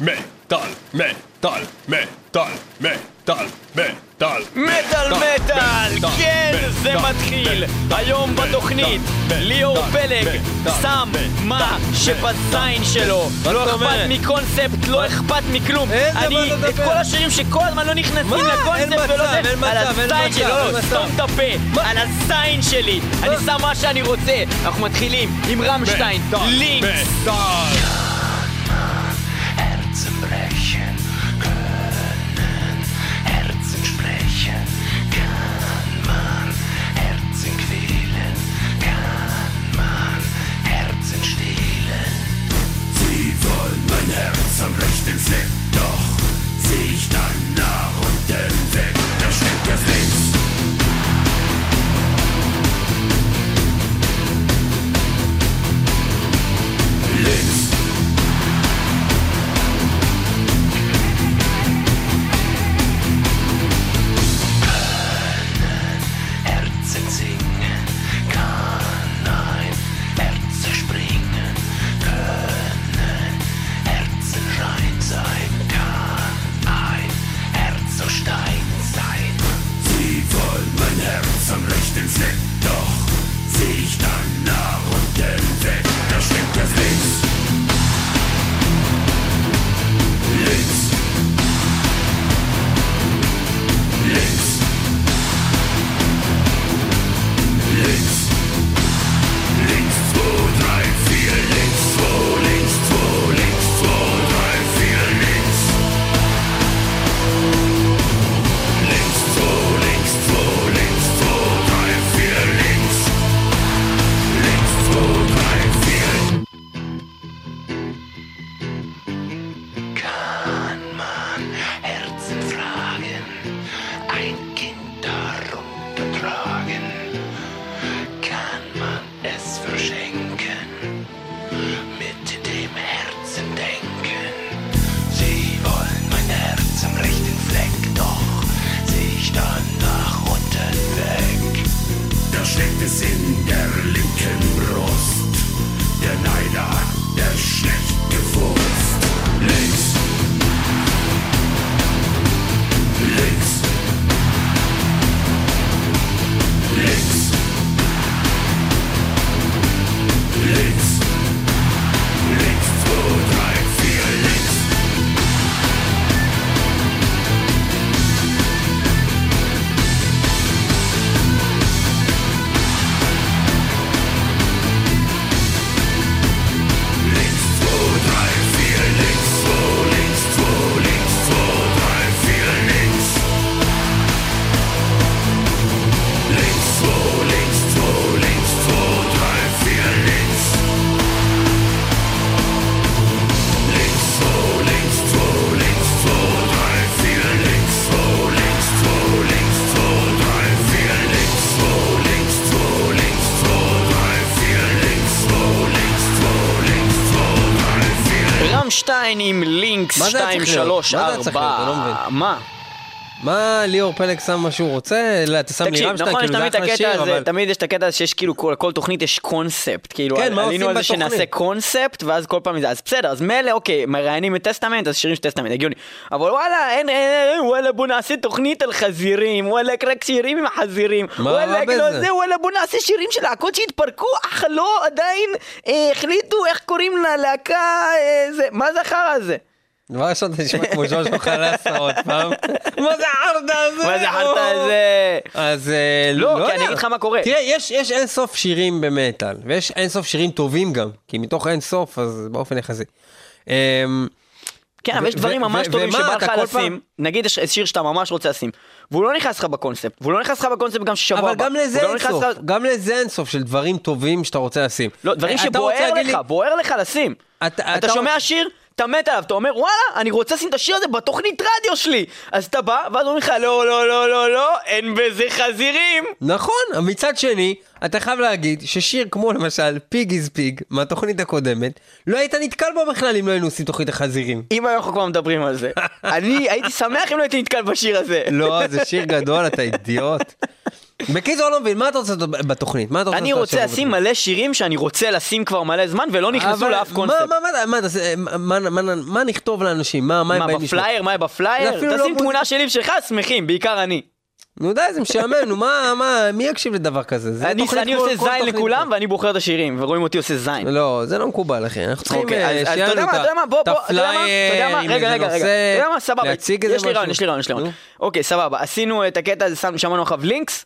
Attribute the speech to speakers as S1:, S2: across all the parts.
S1: מטאל, מטאל, מטאל, מטאל, מטאל.
S2: מטאל מטאל, כן, זה מתחיל. היום בתוכנית, ליאור פלג שם מה שבזין שלו. לא אכפת מקונספט, לא אכפת מכלום. אני, את כל השירים שכל הזמן לא נכנסים לקונספט ולא זה, על הזין שלי, לא, סתום את הפה, על הזין שלי. אני שם מה שאני רוצה. אנחנו מתחילים עם רמשטיין, לינקס.
S3: Herzen brechen können, Herzen sprechen kann man, Herzen quälen kann man, Herzen stehlen. Sie wollen mein Herz am rechten Fleck, doch seh ich dann nach unten weg, da steckt der Flex.
S4: מה זה היה
S2: 2,
S4: צריך להיות?
S2: 3,
S4: מה זה היה צריך להיות? אני לא
S2: 4,
S4: מבין.
S2: מה?
S4: מה ליאור פלג שם מה שהוא רוצה? לא, אתה שם לי רמשטיין,
S2: נכון,
S4: כאילו זה אחלה שיר, אבל...
S2: תמיד יש את הקטע הזה שיש כאילו כל כל תוכנית יש קונספט, כאילו
S4: כן, מה
S2: עלינו על זה שנעשה? קונספט, ואז כל פעם זה, אז בסדר, אז מילא, אוקיי, מראיינים את טסטמנט, אז שירים של טסטמנט, הגיוני, אבל וואלה, אין, אין, אין, וואלה, בוא נעשה תוכנית על חזירים, וואלה, רק שירים עם החזירים,
S4: מה
S2: וואלה, לא? זה, וואלה, בוא נעשה שירים של להקות שהתפרקו, אך לא, עדיין אה, החליטו איך קוראים ללהקה, אה, זה, מה זה החרא הזה?
S4: דבר ראשון אתה נשמע כמו ז'וז'ו חלאסה עוד פעם. מה זה החרטא הזה?
S2: מה זה החרטא הזה?
S4: אז אה,
S2: לא, כי
S4: יודע.
S2: אני אגיד לך מה קורה.
S4: תראה, יש, יש אין סוף שירים במטאל, ויש אין סוף שירים טובים גם, כי מתוך אין סוף, אז באופן יחסי. אמ,
S2: כן, אבל יש דברים ממש טובים שבא לך לשים, נגיד יש שיר שאתה ממש רוצה לשים, והוא לא נכנס לך בקונספט, והוא לא נכנס לך בקונספט גם שבוע
S4: אבל
S2: הבא.
S4: גם לזה
S2: לא
S4: אין סוף, גם לזה אין סוף של דברים טובים שאתה רוצה לשים.
S2: לא, דברים שבוער לך, בוער לך לשים.
S4: אתה-
S2: שומע שיר, אתה מת עליו, אתה אומר וואלה, אני רוצה לשים את השיר הזה בתוכנית רדיו שלי. אז אתה בא, ואז אומרים לך לא, לא, לא, לא, לא, אין בזה חזירים.
S4: נכון, מצד שני, אתה חייב להגיד ששיר כמו למשל פיג איז פיג מהתוכנית הקודמת, לא היית נתקל בו בכלל אם לא היינו עושים תוכנית החזירים.
S2: אם אנחנו כבר מדברים על זה. אני הייתי שמח אם לא הייתי נתקל בשיר הזה.
S4: לא, זה שיר גדול, אתה אידיוט. בקיצור, לא מבין, מה אתה רוצה בתוכנית? מה אתה רוצה
S2: אני רוצה לשים? מלא שירים שאני רוצה לשים כבר מלא זמן ולא נכנסו לאף
S4: מה-
S2: קונספט.
S4: מה- מה- מה מה- מה- מה- מה נכתוב לאנשים? מה מה הם
S2: מה
S4: באים לשמוע?
S2: בפלייר? מה יהיה
S4: זה
S2: בפלייר?
S4: לא
S2: תשים תמונה שלי ושלך, שמחים, בעיקר אני.
S4: נו די, זה משעמם, נו מה, מה, מי יקשיב לדבר כזה? זה
S2: אני עושה זין. לכולם ואני בוחר את השירים, ורואים אותי עושה זין.
S4: לא, זה לא מקובל, אחי. אנחנו צריכים
S2: אוקיי,
S4: אה, שיהיה לנו את הפלייר,
S2: רגע,
S4: איזה נושא, להציג איזה
S2: יש לי
S4: משהו.
S2: רעיון, יש לי רעיון, יש לי רעיון. אוקיי, סבבה, עשינו את הקטע הזה, שמענו אחריו לינקס,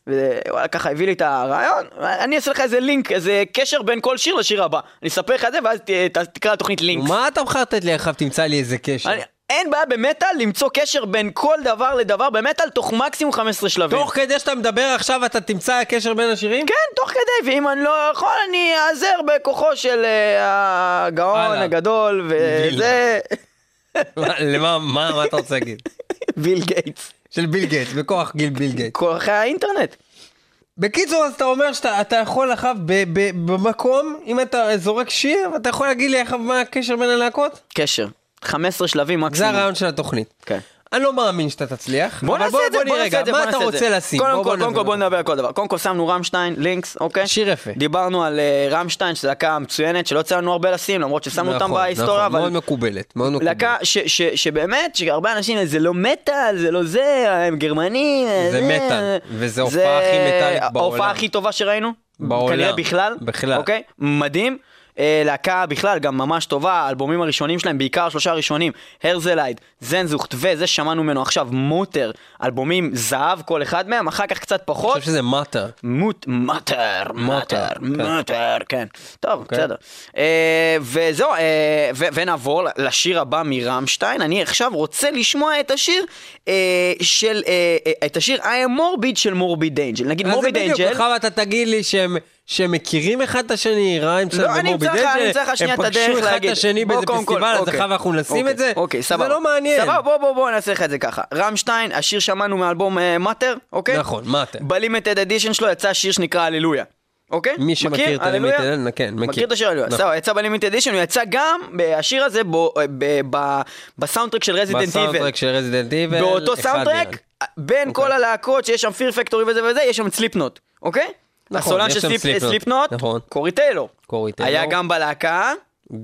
S2: ווואלה, ככה הביא לי את הרעיון, אני אעשה לך איזה לינק, איזה קשר בין כל שיר לשיר הבא. אני אספר לך את זה, ואז תקרא לתוכנית לינקס.
S4: מה אתה מחרטט לי עכשיו, תמצא לי איזה קשר.
S2: אין בעיה במטאל למצוא קשר בין כל דבר לדבר במטאל תוך מקסימום 15 שלבים.
S4: תוך כדי שאתה מדבר עכשיו אתה תמצא קשר בין השירים?
S2: כן, תוך כדי, ואם אני לא יכול, אני אעזר בכוחו של אה, הגאון. הגדול, וזה...
S4: מה- למה, מה אתה רוצה להגיד?
S2: ביל גייטס.
S4: של ביל גייטס, בכוח גיל ביל גייטס.
S2: כוחי האינטרנט.
S4: בקיצור, אז אתה אומר שאתה אתה יכול ב- במקום, אם אתה זורק שיר, אתה יכול להגיד לי עכשיו מה הקשר בין הלהקות?
S2: קשר. 15 שלבים
S4: זה
S2: מקסימום.
S4: הרעיון של התוכנית.
S2: כן.
S4: אני לא מאמין שאתה תצליח.
S2: בוא נעשה את זה,
S4: בוא
S2: נעשה את זה,
S4: מה אתה רוצה
S2: זה.
S4: לשים?
S2: קודם כל, קודם כל. בוא נדבר על כל דבר. קודם כל שמנו רמשטיין, לינקס, אוקיי?
S4: שיר יפה.
S2: דיברנו על אה, רמשטיין, שזו להקה מצוינת, שלא יצא לנו הרבה לשים, למרות ששמנו אותם
S4: נכון,
S2: בהיסטוריה,
S4: נכון, מאוד. מקובלת, מאוד מקובלת.
S2: להקה שבאמת, שהרבה אנשים, זה לא מטאל, זה לא זה, הם גרמנים, אה,
S4: זה מטאל, וזו ההופעה הכי מטאלית בעולם.
S2: ההופעה הכי טובה שראינו.
S4: בעולם.
S2: כנראה בכלל.
S4: בכלל.
S2: אוקיי? מדהים. אה, להקה בכלל גם ממש טובה, האלבומים הראשונים שלהם, בעיקר השלושה הראשונים, הרזלייד, זנזוכט וזה ששמענו ממנו עכשיו, מוטר, אלבומים זהב כל אחד מהם, אחר כך קצת
S4: אני
S2: פחות.
S4: חושב שזה מאטר.
S2: מוט, מטר, מטר,
S4: כן.
S2: מטר, כן. טוב,
S4: אוקיי.
S2: בסדר. אה, וזהו, אה, ו- ונעבור לשיר הבא מרמשטיין. אני עכשיו רוצה לשמוע את השיר אה, של, אה, את השיר I am morbid של מורביד אנג'ל. נגיד
S4: אז זה
S2: מורביד
S4: בדיוק,
S2: אנג'ל.
S4: עכשיו אתה תגיד לי שהם... שהם מכירים אחד את השני, ריימסון
S2: לא, שנייה את
S4: הם פגשו אחד. את השני באיזה פסטיבל, אז
S2: אוקיי.
S4: עכשיו אנחנו נשים
S2: אוקיי,
S4: את זה?
S2: אוקיי, סבבה.
S4: זה לא מעניין.
S2: סבבה, בוא, בוא, בוא נעשה לך את זה ככה. רמשטיין, השיר שמענו מאלבום מאטר, אוקיי?
S4: נכון, מאטר.
S2: בלימיטד אדישן שלו יצא שיר שנקרא הללויה. אוקיי?
S4: מי שמכיר את
S2: הללויה?
S4: ה limited, כן, מכיר.
S2: מכיר את השיר הללויה.
S4: נכון.
S2: סבבה, יצא ב limited edition, הוא יצא גם, השיר הזה, ב- בסאונדטרק של רזידנט איבל.
S4: בסאונדטרק של רזידנט איבל,
S2: באותו סאונדטרק. בין
S4: אוקיי.
S2: כל הלהקות שיש שם פיר פקטורי וזה וזה, יש שם את סליפנוט, אוקיי?
S4: נכון,
S2: הסולן של סליפ-
S4: סליפנוט, נכון.
S2: קורי טיילור.
S4: קורי טיילור.
S2: היה גם בלהקה,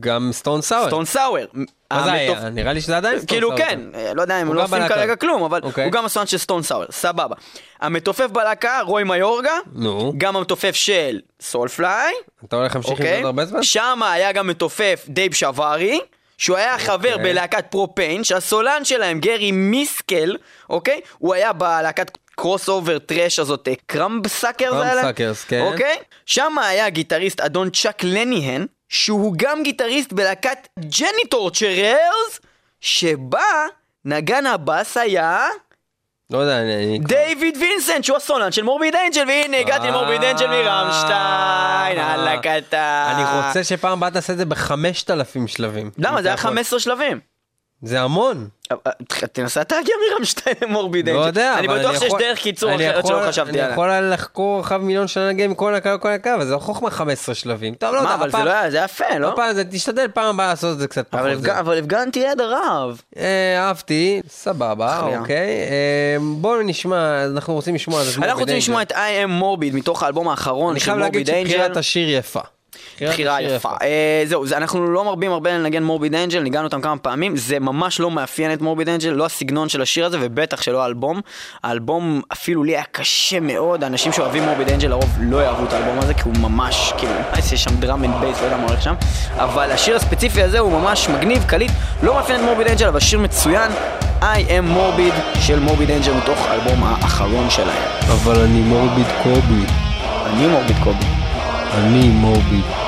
S4: גם סטון סאואר.
S2: סטון סאואר.
S4: מה זה היה? נראה לי שזה עדיין סטון
S2: כאילו
S4: סאואר.
S2: כן, אה, לא יודע אם הם לא עושים. כרגע כלום, אבל
S4: אוקיי.
S2: הוא גם הסולן של סטון סאואר, סבבה. המתופף בלהקה, רוי מיורגה,
S4: נו.
S2: גם המתופף של סולפליי,
S4: אתה הולך להמשיך עם זה
S2: אוקיי?
S4: עוד הרבה זמן?
S2: שם היה גם מתופף דייב שווארי, שהוא היה חבר
S4: אוקיי.
S2: בלהקת פרופיין, שהסולן שלהם, גרי מיסקל, אוקיי? הוא היה בלהקת קרוס אובר טראש הזאת, אה, קרמבסאקר זה היה להם?
S4: קרמבסאקרס, כן.
S2: אוקיי? שם היה גיטריסט אדון צ'אק לניהן, שהוא גם גיטריסט בלהקת ג'ני טורצ'ררס, שבה נגן הבאס היה
S4: לא יודע, אני...
S2: דיוויד וינסנט, שהוא הסולן של מורביד אנג'ל, והנה הגעתי למורביד אנג'ל מרמשטיין,
S4: אה.
S2: אללה קטן.
S4: אני רוצה שפעם הבאה תעשה את זה בחמשת אלפים שלבים.
S2: למה? זה היה
S4: יכול.
S2: 15 שלבים.
S4: זה המון.
S2: תנסה להגיע מרמשטיין למורביד אנג'ל.
S4: לא יודע,
S2: אני
S4: אבל
S2: בטוח שיש
S4: יכול-
S2: דרך קיצור
S4: אני
S2: אחרת
S4: יכול-
S2: שלא חשבתי
S4: אני
S2: עליה.
S4: יכול לחקור אחר מיליון שנה להגיע מכל הקו לכל הקו, אבל זה לא חוכמה 15 שלבים. טוב, לא יודע,
S2: אבל זה לא היה, זה יפה, לא?
S4: הפעם זה- תשתדל פעם הבאה לעשות את זה קצת
S2: אבל
S4: פחות.
S2: אבל הפגנתי יד הרב.
S4: אה, אהבתי, סבבה. אוקיי. אה, בואו נשמע, אנחנו רוצים לשמוע.
S2: אנחנו
S4: Morbid
S2: רוצים לשמוע
S4: Angel.
S2: את I am morbid מתוך האלבום האחרון
S4: אני
S2: של
S4: חייב להגיד
S2: Morbid
S4: שבחירת
S2: Angel.
S4: השיר יפה.
S2: בחירה
S4: השיר
S2: יפה. אה, זהו, זה- אנחנו לא מרבים הרבה לנגן Morbid Angel, ניגענו אותם כמה פעמים, זה ממש לא מאפיין את Morbid Angel, לא הסגנון של השיר הזה, ובטח שלא האלבום. האלבום אפילו לי היה קשה מאוד, האנשים שאוהבים Morbid Angel לרוב לא יאהבו את האלבום הזה, כי הוא ממש, כאילו, יש שם drum and bass, לא יודע מה הולך שם, אבל השיר הספציפי הזה הוא ממש מגניב, קליט, לא מאפיין את מורביד אנג'ל, אבל שיר מצוין, I am morbid של מורביד אנג'ל מתוך האלבום האחרון שלהם.
S4: אבל אני מורביד קובי.
S2: אני מורביד קובי.
S4: אני מורביד.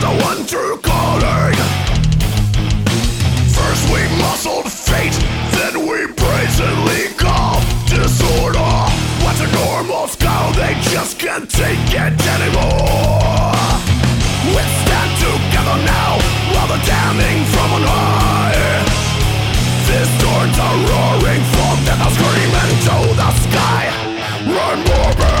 S5: the one true calling. First we muscled fate, then we brazenly called disorder. What's a normal skull?
S6: They just can't take it anymore. We stand together now, while the damning from on high. This storms a roaring, fall, then I scream into the sky. Run, Mormon!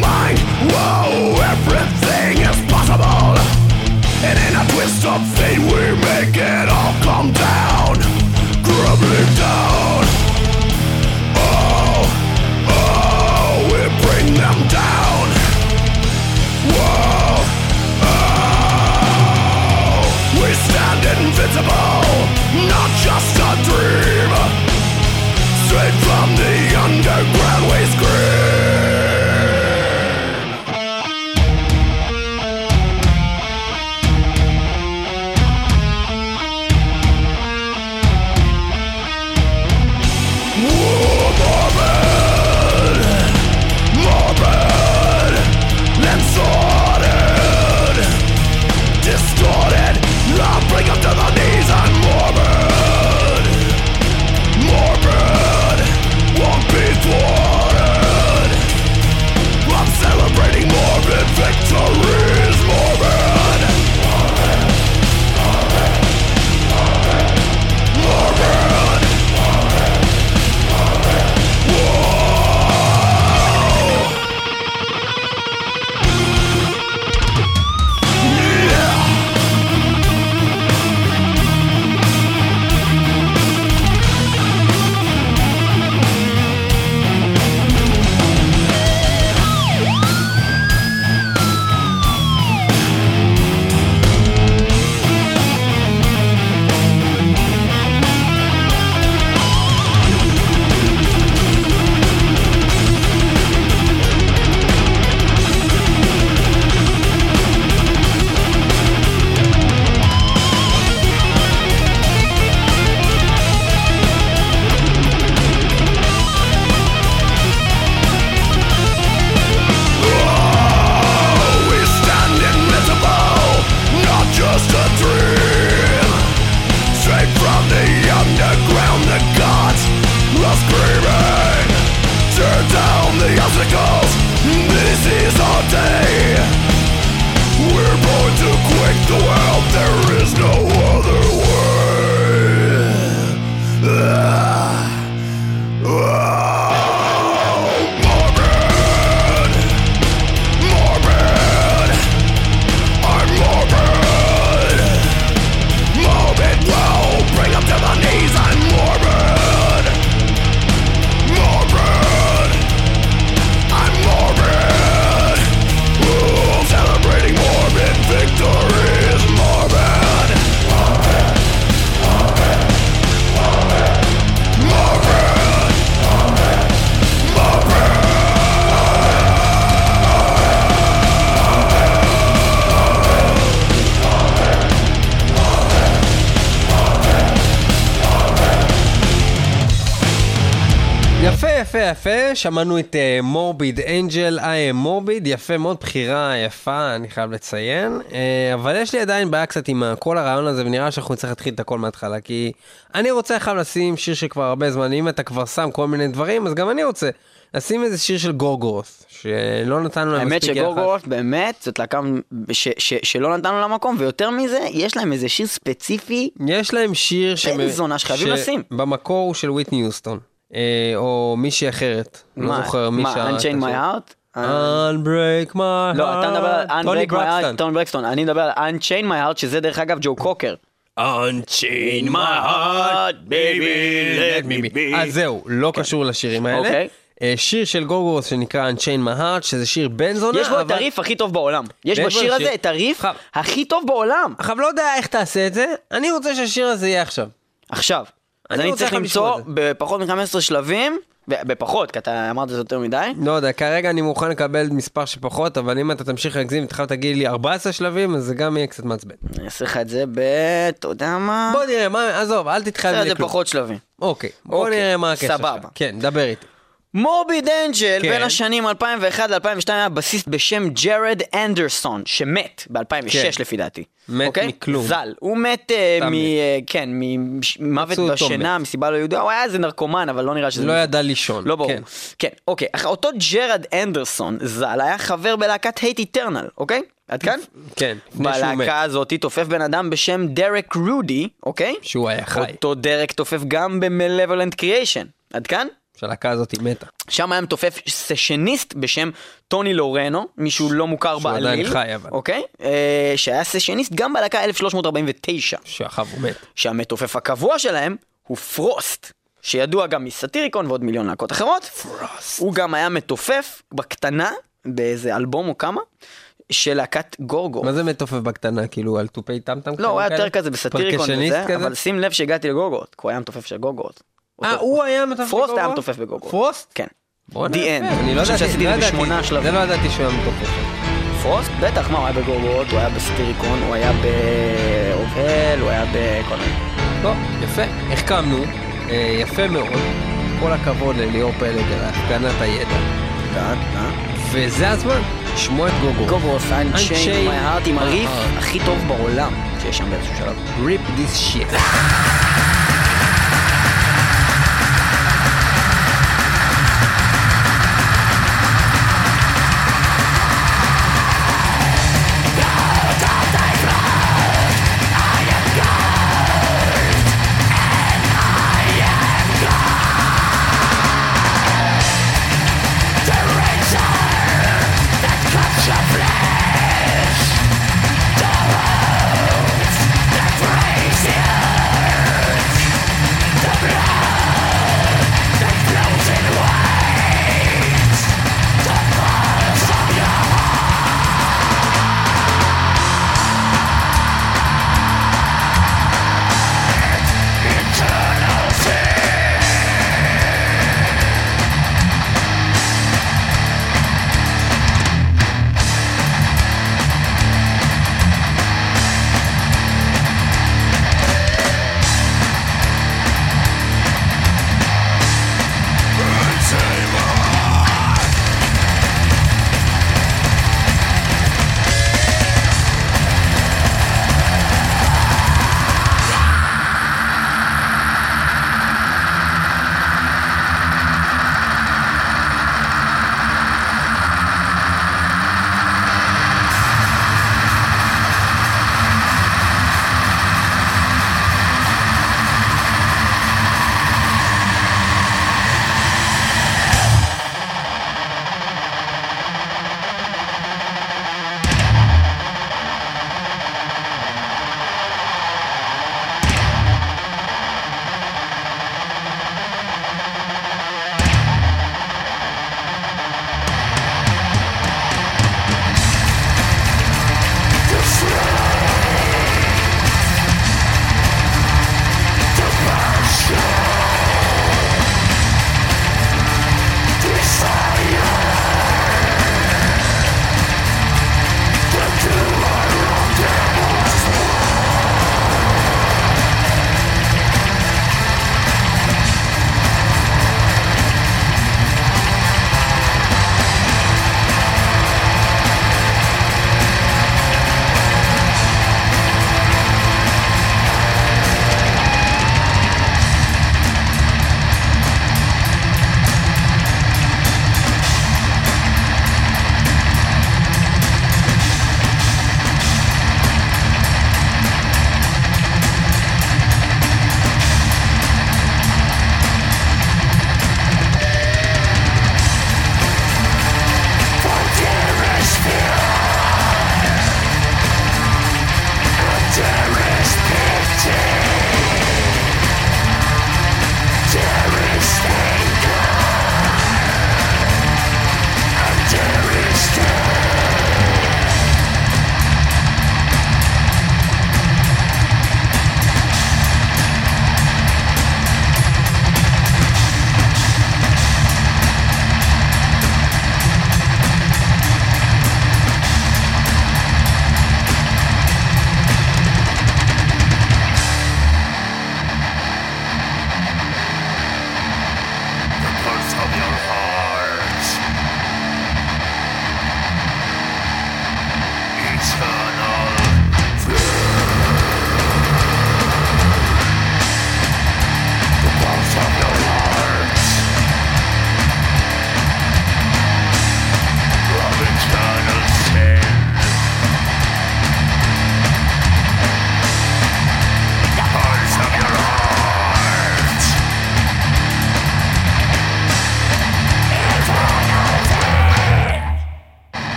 S6: Mind, whoa, everything is possible. And in a twist of fate, we make it all come down, crumbling down. Oh, oh, we bring them down. Whoa, oh, we stand invincible, not just a dream. Straight from the underground, we scream.
S4: שמענו את מורביד אנג'ל, I am מורביד, יפה מאוד, בחירה יפה, אני חייב לציין, אה, אבל יש לי עדיין בעיה קצת עם כל הרעיון הזה, ונראה שאנחנו נצטרך להתחיל את הכל מההתחלה, כי אני רוצה עכשיו לשים שיר שכבר הרבה זמן, אם אתה כבר שם כל מיני דברים, אז גם אני רוצה. לשים איזה שיר של גורגורוס, שלא נתנו להם
S2: האמת
S4: מספיק יחס.
S2: שגורגורוס באמת זאת להקה ש- ש- שלא נתנו לה מקום ויותר מזה יש להם איזה שיר ספציפי
S4: יש להם שיר.
S2: בן זונה שחייבים לשים.
S4: במקור הוא של וויטני יוסטון, אה, או מישהי אחרת, לא
S2: מה,
S4: זוכר מי
S2: מה,
S4: שרה את
S2: Unchain My. Heart?
S4: Unbreak my heart.
S2: לא, אתה מדבר על Unbreak My Heart. טון ברקסטון, אני מדבר על Unchain My Heart, שזה דרך אגב ג'ו קוקר.
S7: Unchain my heart, baby, let me be.
S4: אז זהו, לא קשור לשירים האלה.
S2: אוקיי.
S4: אה, שיר של גוגוס שנקרא Unchain My Heart, שזה שיר בן זונה,
S2: יש בו את הריף הכי טוב בעולם. יש בשיר
S4: שיר-
S2: הזה את הריף. הכי טוב בעולם.
S4: עכשיו לא יודע איך תעשה את זה, אני רוצה שהשיר הזה יהיה עכשיו.
S2: עכשיו, אז
S4: אני
S2: צריך למצוא
S4: זה.
S2: בפחות מ-15 שלבים, בפחות, כי אתה אמרת זה יותר מדי.
S4: לא יודע, כרגע אני מוכן לקבל מספר שפחות, אבל אם אתה תמשיך להגזים ותתחיל תגיד לי 14 שלבים, אז זה גם יהיה קצת מעצבן.
S2: אני אעשה לך את זה ב... אתה יודע מה?
S4: בוא נראה, מה, עזוב, אל תתחייב לי
S2: זה
S4: לכלום.
S2: פחות שלבים.
S4: אוקיי, בוא
S2: אוקיי,
S4: נראה מה הקשר שלך.
S2: סבבה.
S4: כן, דבר איתי.
S2: מורביד אנג'ל
S4: כן.
S2: בין השנים 2001 ל-2002 היה בסיסט בשם ג'רד אנדרסון, שמת ב-2006
S4: כן.
S2: לפי דעתי.
S4: מת
S2: אוקיי?
S4: מכלום.
S2: ז"ל. הוא מת,
S4: סתם
S2: מ... אה, כן, ממוות בשינה. מסיבה לא ידועה, הוא היה איזה נרקומן, אבל לא נראה שזה...
S4: לא ידע לישון.
S2: לא ברור.
S4: כן.
S2: כן, אוקיי. אח- אותו ג'רד אנדרסון ז"ל היה חבר בלהקת Hate Eternal, אוקיי? עד כאן?
S4: כן.
S2: בלהקה הזאת תופף בן אדם בשם דרק רודי, אוקיי?
S4: שהוא היה חי.
S2: אותו דרק תופף גם ב Malevolent Creation. עד כאן?
S4: שהלהקה הזאת היא מתה.
S2: שם היה מתופף סשניסט בשם טוני לוריאנו, מישהו לא מוכר
S4: שהוא
S2: בעליל.
S4: עדיין חי, אבל.
S2: אוקיי? אה, שהיה סשניסט גם בלהקה 1349.
S4: שאחריו הוא מת.
S2: שהמתופף הקבוע שלהם הוא פרוסט, שידוע גם מ Satyricon ועוד מיליון להקות אחרות. פרוסט. הוא גם היה מתופף בקטנה, באיזה אלבום או כמה, של להקת Gorgoroth.
S4: מה זה מתופף בקטנה? כאילו על תופי טמטם?
S2: לא, הוא היה? יותר כזה ב Satyricon
S4: פרקשניסט
S2: וזה? אבל שים לב שהגעתי ל Gorgoroth, כי הוא היה מתופף של Gorgoroth.
S4: אה, הוא היה מתופף
S2: פרוסט היה? מתופף ב Gorgoroth.
S4: פרוסט?
S2: כן.
S4: יפה.
S2: End.
S4: אני לא
S2: חושב
S4: ידעתי,
S2: שעשיתי
S4: לא
S2: את זה
S4: ידעתי.
S2: בשמונה שלבים.
S4: זה לא ידעתי שהוא היה מתופף.
S2: פרוסט? בטח, מה, הוא היה ב Gorgoroth, הוא היה ב Satyricon, הוא היה ב Ov Hell, הוא היה בכל מיני.
S4: לא, יפה. החכמנו, אה, יפה מאוד. כל הכבוד לליאור פלג על הפגנת הידע. וזה הזמן, לשמוע את גוגו.
S2: גוגו, מי הארט עם הריף. הכי טוב בעולם שיש שם באיזשהו שלב.
S4: ריפ דיס שיט.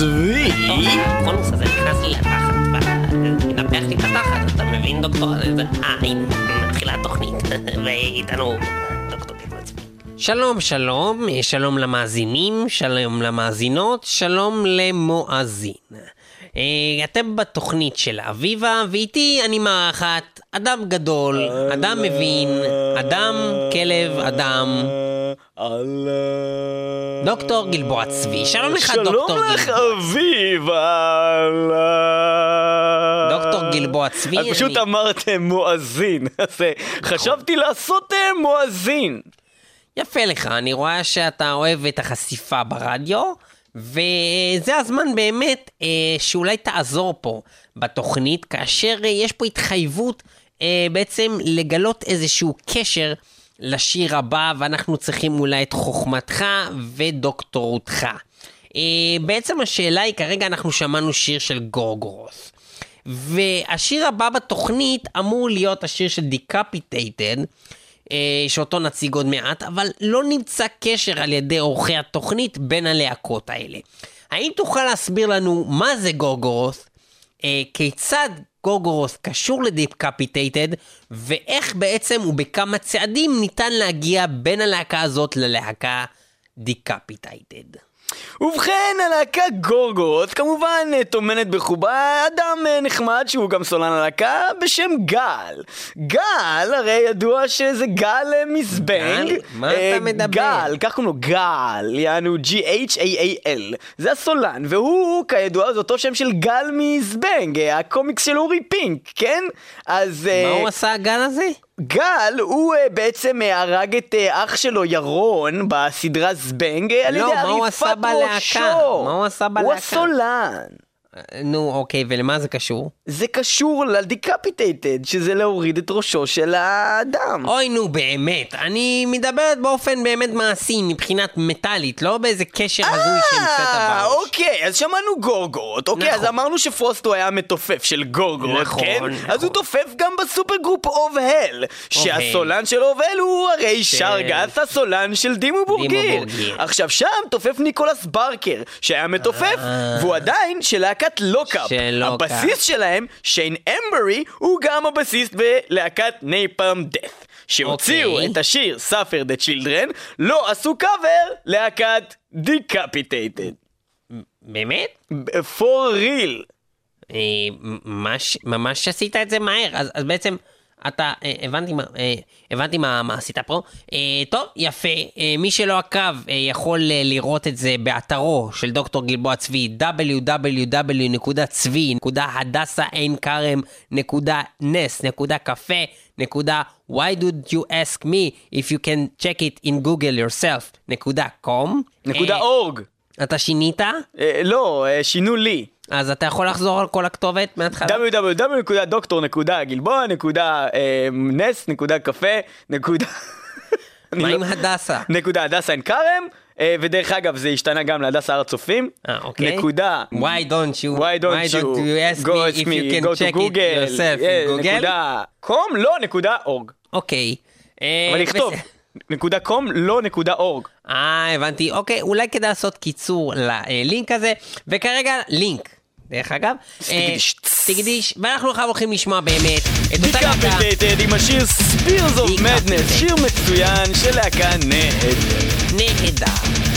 S2: גלבוע
S4: שלום, שלום, אה, שלום למאזינים, שלום למאזינות, שלום למואזין. אה, אתם בתוכנית של אביבה, ואיתי אני מארחת אדם גדול, אדם מבין, אדם, כלב, אדם. דוקטור גלבוע צבי. שלום לך, דוקטור
S2: שלום לך
S4: גלבוע.
S2: אביבה.
S4: דוקטור גלבוע צבי.
S2: אז פשוט
S4: אני-
S2: אמרתם מואזין, אז אה, חשבתי לעשות אה, מואזין.
S4: יפה לך, אני רואה שאתה אוהב את החשיפה ברדיו, וזה הזמן באמת אה, שאולי תעזור פה בתוכנית, כאשר אה, יש פה התחייבות אה, בעצם לגלות איזשהו קשר לשיר הבא, ואנחנו צריכים אולי את חוכמתך ודוקטורותך. אה, בעצם השאלה היא, כרגע אנחנו שמענו שיר של Gorgoroth. והשיר הבא בתוכנית אמור להיות השיר של Decapitated, שאותו נציג עוד מעט, אבל לא נמצא קשר על ידי עורכי התוכנית בין הלהקות האלה. האם תוכל להסביר לנו מה זה Gorgoroth, אה, כיצד Gorgoroth קשור ל Decapitated, ואיך בעצם ובכמה צעדים ניתן להגיע בין הלהקה הזאת ללהקה Decapitated.
S2: ובכן, הלהקה Gorgoroth כמובן אה, טומנת בחובה אדם אה, נחמד שהוא גם סולן הלהקה בשם גל. גל, הרי ידוע שזה גל אה, מזבנג.
S4: גל? מה
S2: אה,
S4: אתה מדבר?
S2: גל, כך קוראים לו גל, יענו G-H-A-A-L. זה הסולן, והוא כידוע זה אותו שם של גל מזבנג, הקומיקס של אורי פינק, כן? אז... אה,
S4: מה הוא עשה הגל הזה?
S2: גל, הוא uh, בעצם uh, הרג את uh, אח שלו ירון בסדרה זבנג uh, על
S4: לא,
S2: ידי
S4: מה הוא
S2: עריפת
S4: עשה בלהקה?
S2: ראשו.
S4: מה הוא עשה
S2: הוא
S4: בלהקה?
S2: הסולן.
S4: נו, אוקיי, ולמה זה קשור?
S2: זה קשור ל Decapitated, שזה להוריד את ראשו של האדם.
S4: אוי, נו, באמת. אני מדברת באופן באמת מעשי, מבחינת מטאלית, לא באיזה קשר הזוי שהמצאת
S2: אה,
S4: בראש.
S2: אוקיי, אז שמענו Gorgoroth, אוקיי, אז
S4: נכון.
S2: אמרנו שפרוסט הוא היה מתופף של Gorgoroth,
S4: נכון,
S2: כן?
S4: נכון.
S2: אז הוא תופף גם ב supergroup Ov Hell, שהסולן של Ov Hell הוא הרי שגראת', הסולן של Dimmu Borgir.
S4: Borgir.
S2: עכשיו שם תופף ניקולס ברקר, שהיה מתופף,
S4: אה.
S2: והוא עדיין של להקת Lock Up.
S4: של Lock
S2: Up. הבסיסט שלהם, שיין אמברי, הוא גם הבסיסט בלהקת Napalm Death. שהוציאו
S4: אוקיי.
S2: את השיר Suffer the Children, לא עשו קאבר להקת Decapitated.
S4: באמת?
S2: for real.
S4: אה, ממש, ממש עשית את זה מהר, אז, אז בעצם אתה, אה, הבנתי, מה, אה, הבנתי מה, מה עשית פה. אה, טוב, יפה, מי שלא עקב יכול לראות את זה באתרו של דוקטור גלבוע צבי, www.צבי.הדסה.עין-כרם.נס.קפה.why did you ask me if you can check it in google yourself נקודה קום.
S2: נקודה אורג.
S4: אתה שינית?
S2: לא, שינו לי.
S4: אז אתה יכול לחזור על כל הכתובת מההתחלה?
S2: www.דוקטור.גלבוע.נס.קפה.
S4: מה עם הדסה?
S2: נקודה הדסה עין כרם, אה, ודרך אגב זה השתנה גם להדסה הר הצופים.
S4: אה, אוקיי.
S2: נקודה.
S4: Why don't you,
S2: Why don't you
S4: ask
S2: go
S4: me if you can
S2: go
S4: check it
S2: Google,
S4: yourself in גוגל?
S2: נקודה קום, לא נקודה אורג.
S4: אוקיי. אה,
S2: אבל לכתוב. נקודה com, לא נקודה org.
S4: אה, הבנתי. אוקיי, אולי כדאי לעשות קיצור ללינק הזה, וכרגע לינק. דרך אגב,
S2: סטיגדיש.
S4: אה, סטיגדיש, ואנחנו עכשיו הולכים לשמוע באמת את אותה להקה.
S2: Decapitated עם השיר of
S4: Decapitated.
S2: Madness, שיר מצוין של להקה נהדרת.
S4: נהדר.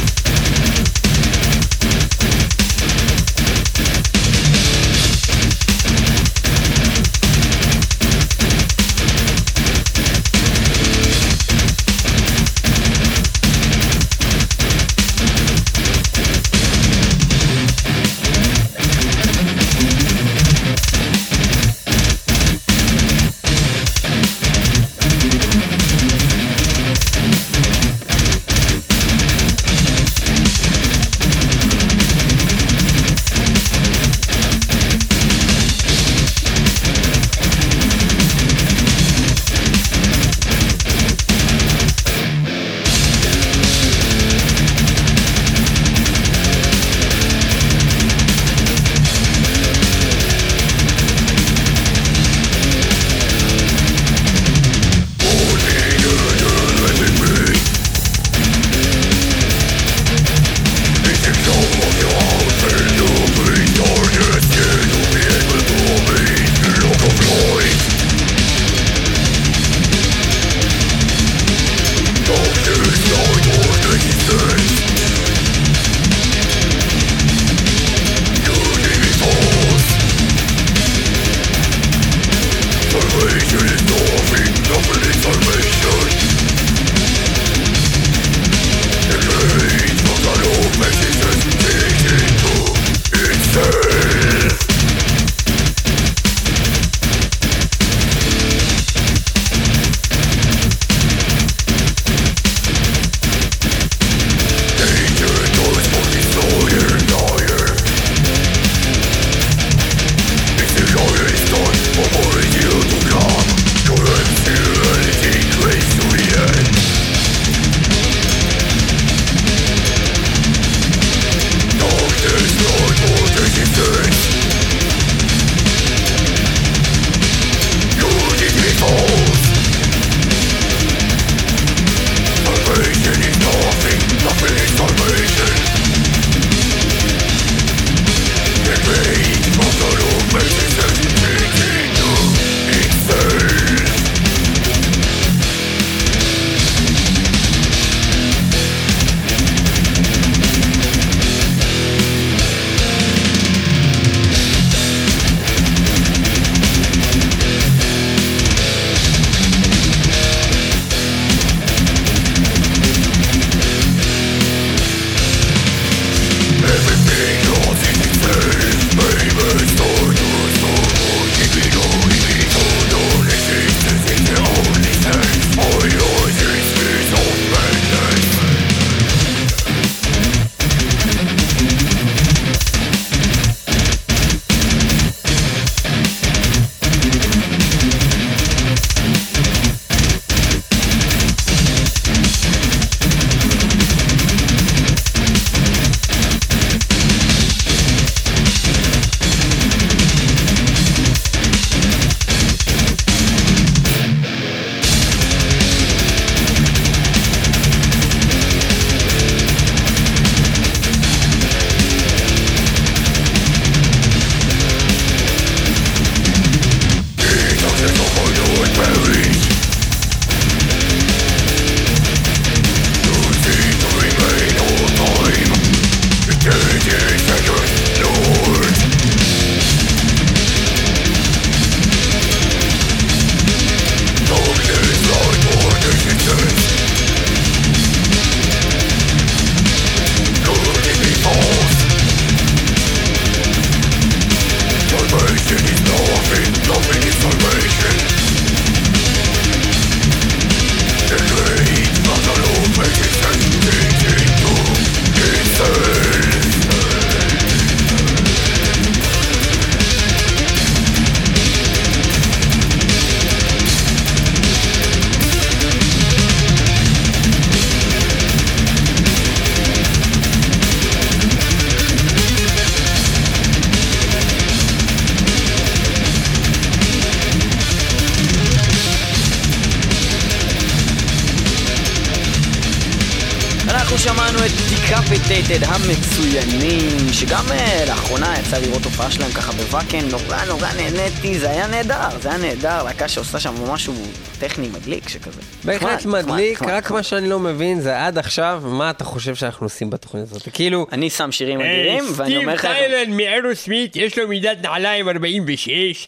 S2: Decapitated המצוינים, שגם אה, לאחרונה יצא לראות הופעה שלהם ככה ב Wacken, נורא נורא נהניתי, זה היה נהדר, זה היה נהדר, להקה שעושה שם משהו טכני מדליק שכזה.
S4: בהחלט מדליק,
S2: נחמד,
S4: רק
S2: נחמד.
S4: מה שאני לא מבין זה עד עכשיו, מה אתה חושב שאנחנו עושים בתוכנית הזאת? כאילו,
S2: אני שם שירים אדירים, ואני אומר
S1: אה, סטיב
S2: לך...
S1: טיילר מ Aerosmith יש לו מידת נעליים 46,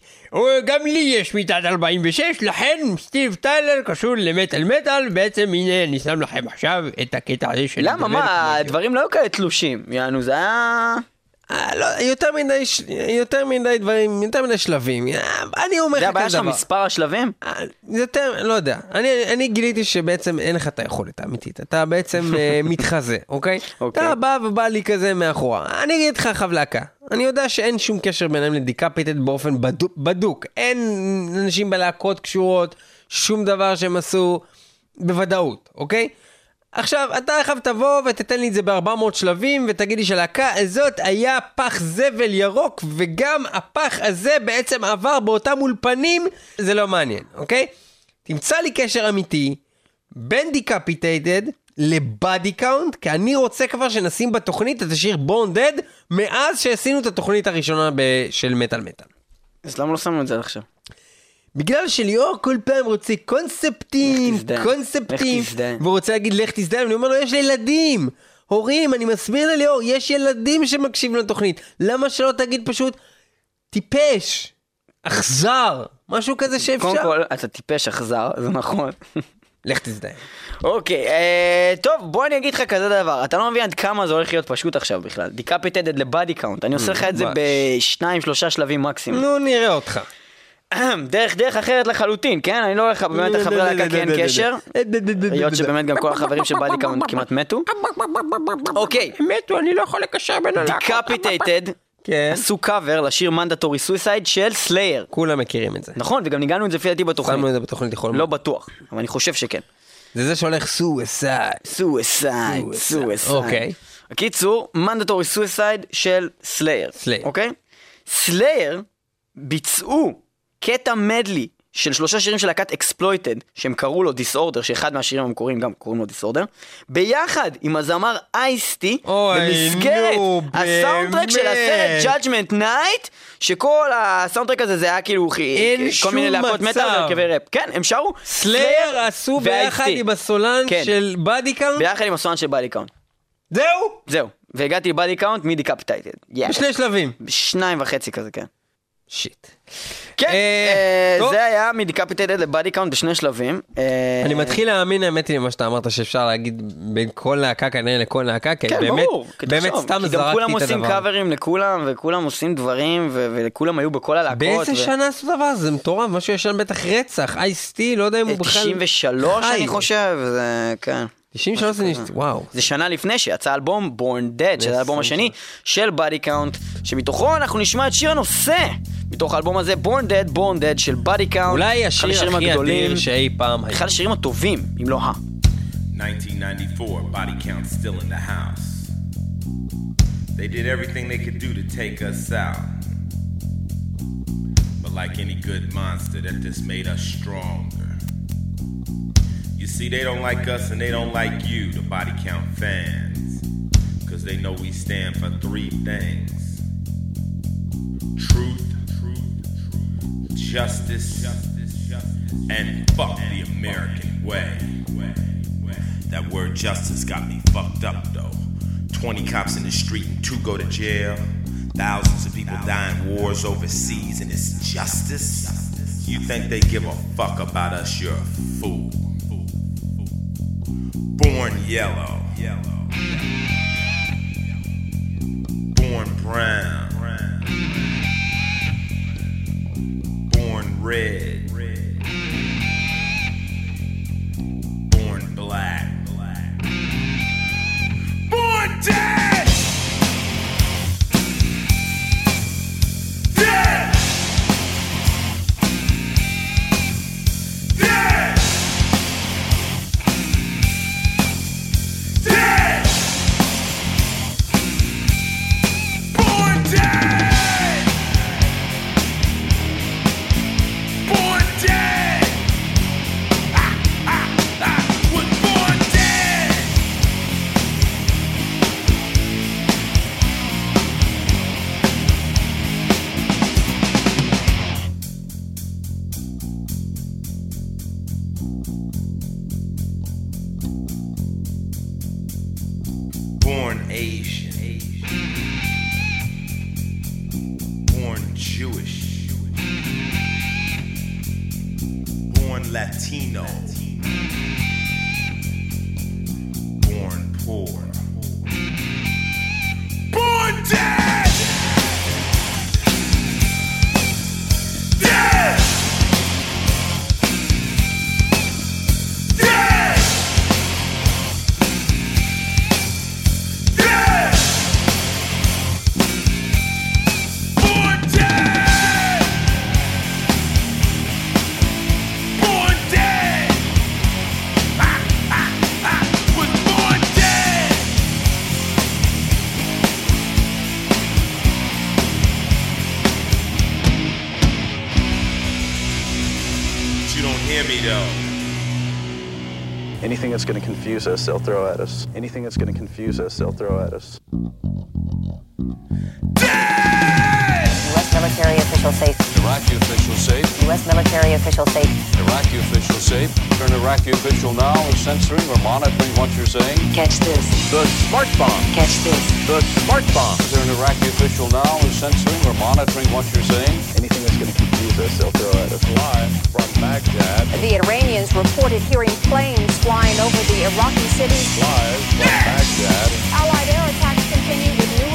S1: גם לי יש מידת 46, לכן סטיב טיילר קשור למטאל מטאל, בעצם הנה אני שם לכם עכשיו את הקטע הזה של...
S2: למה, מה, הדברים לא היו כאלה תלושים, יענו, זה היה...
S4: אה, לא, יותר מדי, יותר מדי דברים, יותר מדי שלבים. אה, אני אומר לך
S2: זה הבעיה
S4: כזה
S2: שלך,
S4: דבר.
S2: מספר השלבים?
S4: אה, זה יותר, לא יודע. אני, אני גיליתי שבעצם אין לך את היכולת האמיתית. אתה בעצם מתחזה, אוקיי?
S2: אוקיי.
S4: אתה בא ובא לי כזה מאחורה. אני אגיד לך חבלקה. אני יודע שאין שום קשר ביניהם לדיקפיטד באופן בדוק, בדוק. אין אנשים בלהקות קשורות, שום דבר שהם עשו בוודאות, אוקיי? עכשיו, אתה עכשיו תבוא ותתן לי את זה ב-400 שלבים ותגיד לי שלהקה הזאת היה פח זבל ירוק וגם הפח הזה בעצם עבר באותם אולפנים, זה לא מעניין, אוקיי? תמצא לי קשר אמיתי בין Decapitated ל Body Count, כי אני רוצה כבר שנשים בתוכנית את השיר Born Dead מאז שעשינו את התוכנית הראשונה של מטאל מטאל.
S2: אז למה לא שמנו את זה עד עכשיו?
S4: בגלל שליאור כל פעם רוצה קונספטים. קונספטים. והוא רוצה להגיד לך תזדיין, אני אומר לו יש ילדים, הורים, אני מסביר לליאור, יש ילדים שמקשיבים לתוכנית, למה שלא תגיד פשוט טיפש, אכזר, משהו כזה שאפשר.
S2: קודם כל, אתה טיפש אכזר, זה נכון.
S4: לך תזדיין.
S2: אוקיי, אה, טוב, בוא אני אגיד לך כזה דבר, אתה לא מבין עד כמה זה הולך להיות פשוט עכשיו בכלל. Decapitated ל Body Count, אני עושה לך את זה. בשניים, שלושה שלבים מקסימום.
S4: נו נראה אותך.
S2: דרך דרך אחרת לחלוטין, כן? אני לא הולך באמת לחברי להקה כי אין קשר. היות שבאמת גם כל החברים של Body כמעט מתו. אוקיי,
S4: מתו, אני לא יכול לקשר בין הלהקות.
S2: Decapitated
S4: כן.
S2: עשו קאבר לשיר Mandatory Suicide של Slayer.
S4: כולם מכירים את זה.
S2: נכון, וגם ניגענו את זה לפי דעתי
S4: שמנו את
S2: בתוכנית.
S4: זה בתוכנית יכול
S2: לא בטוח, אבל אני חושב שכן.
S4: זה זה שהולך Suicide.
S2: Suicide, Suicide.
S4: אוקיי.
S2: בקיצור, Mandatory Suicide של Slayer.
S4: Slayer.
S2: אוקיי? Slayer ביצעו קטע medley של שלושה שירים של להקת Exploited, שהם קראו לו Disorder, שאחד מהשירים המקוריים גם קוראים לו Disorder, ביחד עם הזמר
S4: Ice-T,
S2: במסגרת
S4: נו,
S2: ה soundtrack
S4: של.
S2: הסרט Judgment Night, שכל ה soundtrack הזה זה היה כאילו כל מיני להקות. מטאל והרכבי ראפ. כן, הם שרו
S4: Slayer עשו ביחד. עם הסולן
S2: כן.
S4: של Body Count?
S2: ביחד עם הסולן של Body Count.
S4: זהו?
S2: זהו, והגעתי ל Body Count מ Decapitated.
S4: בשני שלבים.
S2: שניים וחצי כזה, כן.
S4: shit.
S2: כן,
S4: אה,
S2: אה,
S4: טוב.
S2: זה היה מ Decapitated ל Body Count בשני שלבים. אה,
S4: אני מתחיל להאמין האמת היא למה שאתה אמרת שאפשר להגיד בין כל להקה כנראה לכל להקה, כי
S2: כן,
S4: באמת,
S2: ברור. כי
S4: באמת
S2: תחשוב,
S4: סתם
S2: כי גם
S4: זרקתי
S2: כולם
S4: את
S2: עושים
S4: הדבר.
S2: קאברים לכולם, וכולם עושים דברים, וכולם היו בכל הלהקות.
S4: באיזה שנה עשו דבר? הזה? זה מטורף, משהו ישן בטח רצח, Ice-T, לא יודע אם הוא בכלל...
S2: 93
S4: חי.
S2: אני חושב, זה, כן.
S4: 93 זה נש... וואו.
S2: זה שנה לפני שיצא אלבום Born Dead, שזה האלבום השני של Body Count, שמתוכו אנחנו נשמע את שיר הנושא, מתוך האלבום הזה Born Dead, Born Dead של Body Count.
S4: אולי השיר הכי אדיר שאי פעם היה.
S2: אחד השירים הטובים, אם לא ה.
S8: 1994, body count still in the house. They did everything they could do to take us out. But like any good monster, that just made us stronger. See, they don't like us and they don't like you, the body count fans. Cause they know we stand for three things truth, truth, justice, and fuck the American way. That word justice got me fucked up though. 20 cops in the street and two go to jail. Thousands of people die in wars overseas and it's justice? You think they give a fuck about us? You're a fool. Born yellow. Yellow. Born brown. Born red. Born black. Born dead.
S9: That's going to confuse us, they'll throw at us. Anything that's going to confuse us, they'll throw at us.
S10: U.S. military official safe.
S11: Iraqi official safe.
S10: U.S. military official safe.
S11: Iraqi official safe. Turn Iraqi official now is censoring or monitoring what you're saying.
S10: Catch this.
S2: The smart bomb.
S10: Catch this.
S2: The smart bomb.
S11: Is there an Iraqi official now is censoring or monitoring what you're saying?
S9: Anything that's going to confuse us, they'll throw at us.
S11: Live from Baghdad.
S12: The Iranians reported hearing planes flying over the Iraqi cities.
S11: Live from Baghdad.
S12: Allied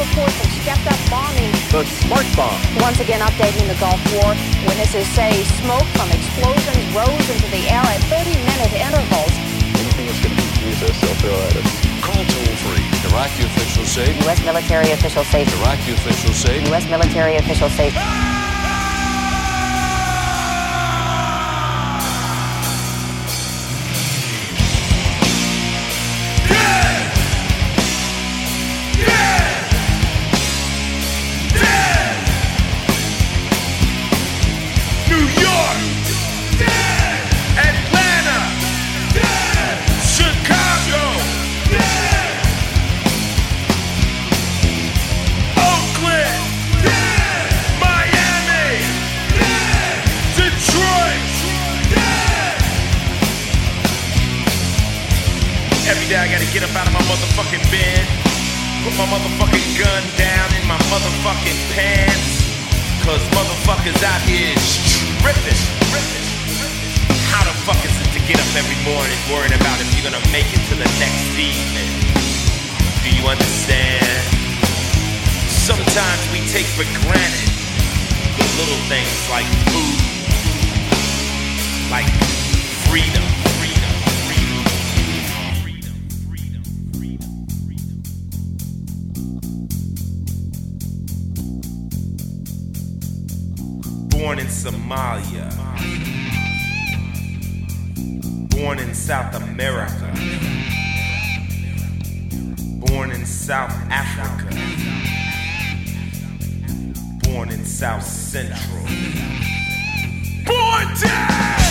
S12: reports of stepped-up bombing.
S2: The smart bomb.
S12: Once again updating the Gulf War. Witnesses say smoke from explosions rose into the air at 30-minute intervals.
S9: Anything that's going to confuse us, they'll throw at us.
S11: Call toll free. Iraqi official safe.
S10: U.S. military official safe.
S11: Iraqi official safe.
S10: U.S. military official safe.
S8: I gotta get up out of my motherfucking bed, put my motherfucking gun down in my motherfucking pants. Cause motherfuckers out here is tripping. How the fuck is it to get up every morning worrying about if you're gonna make it to the next evening? Do you understand? Sometimes we take for granted the little things like food, like freedom. Freedom, Born in Somalia. Born in South America. Born in South Africa. Born in South Central. Born dead!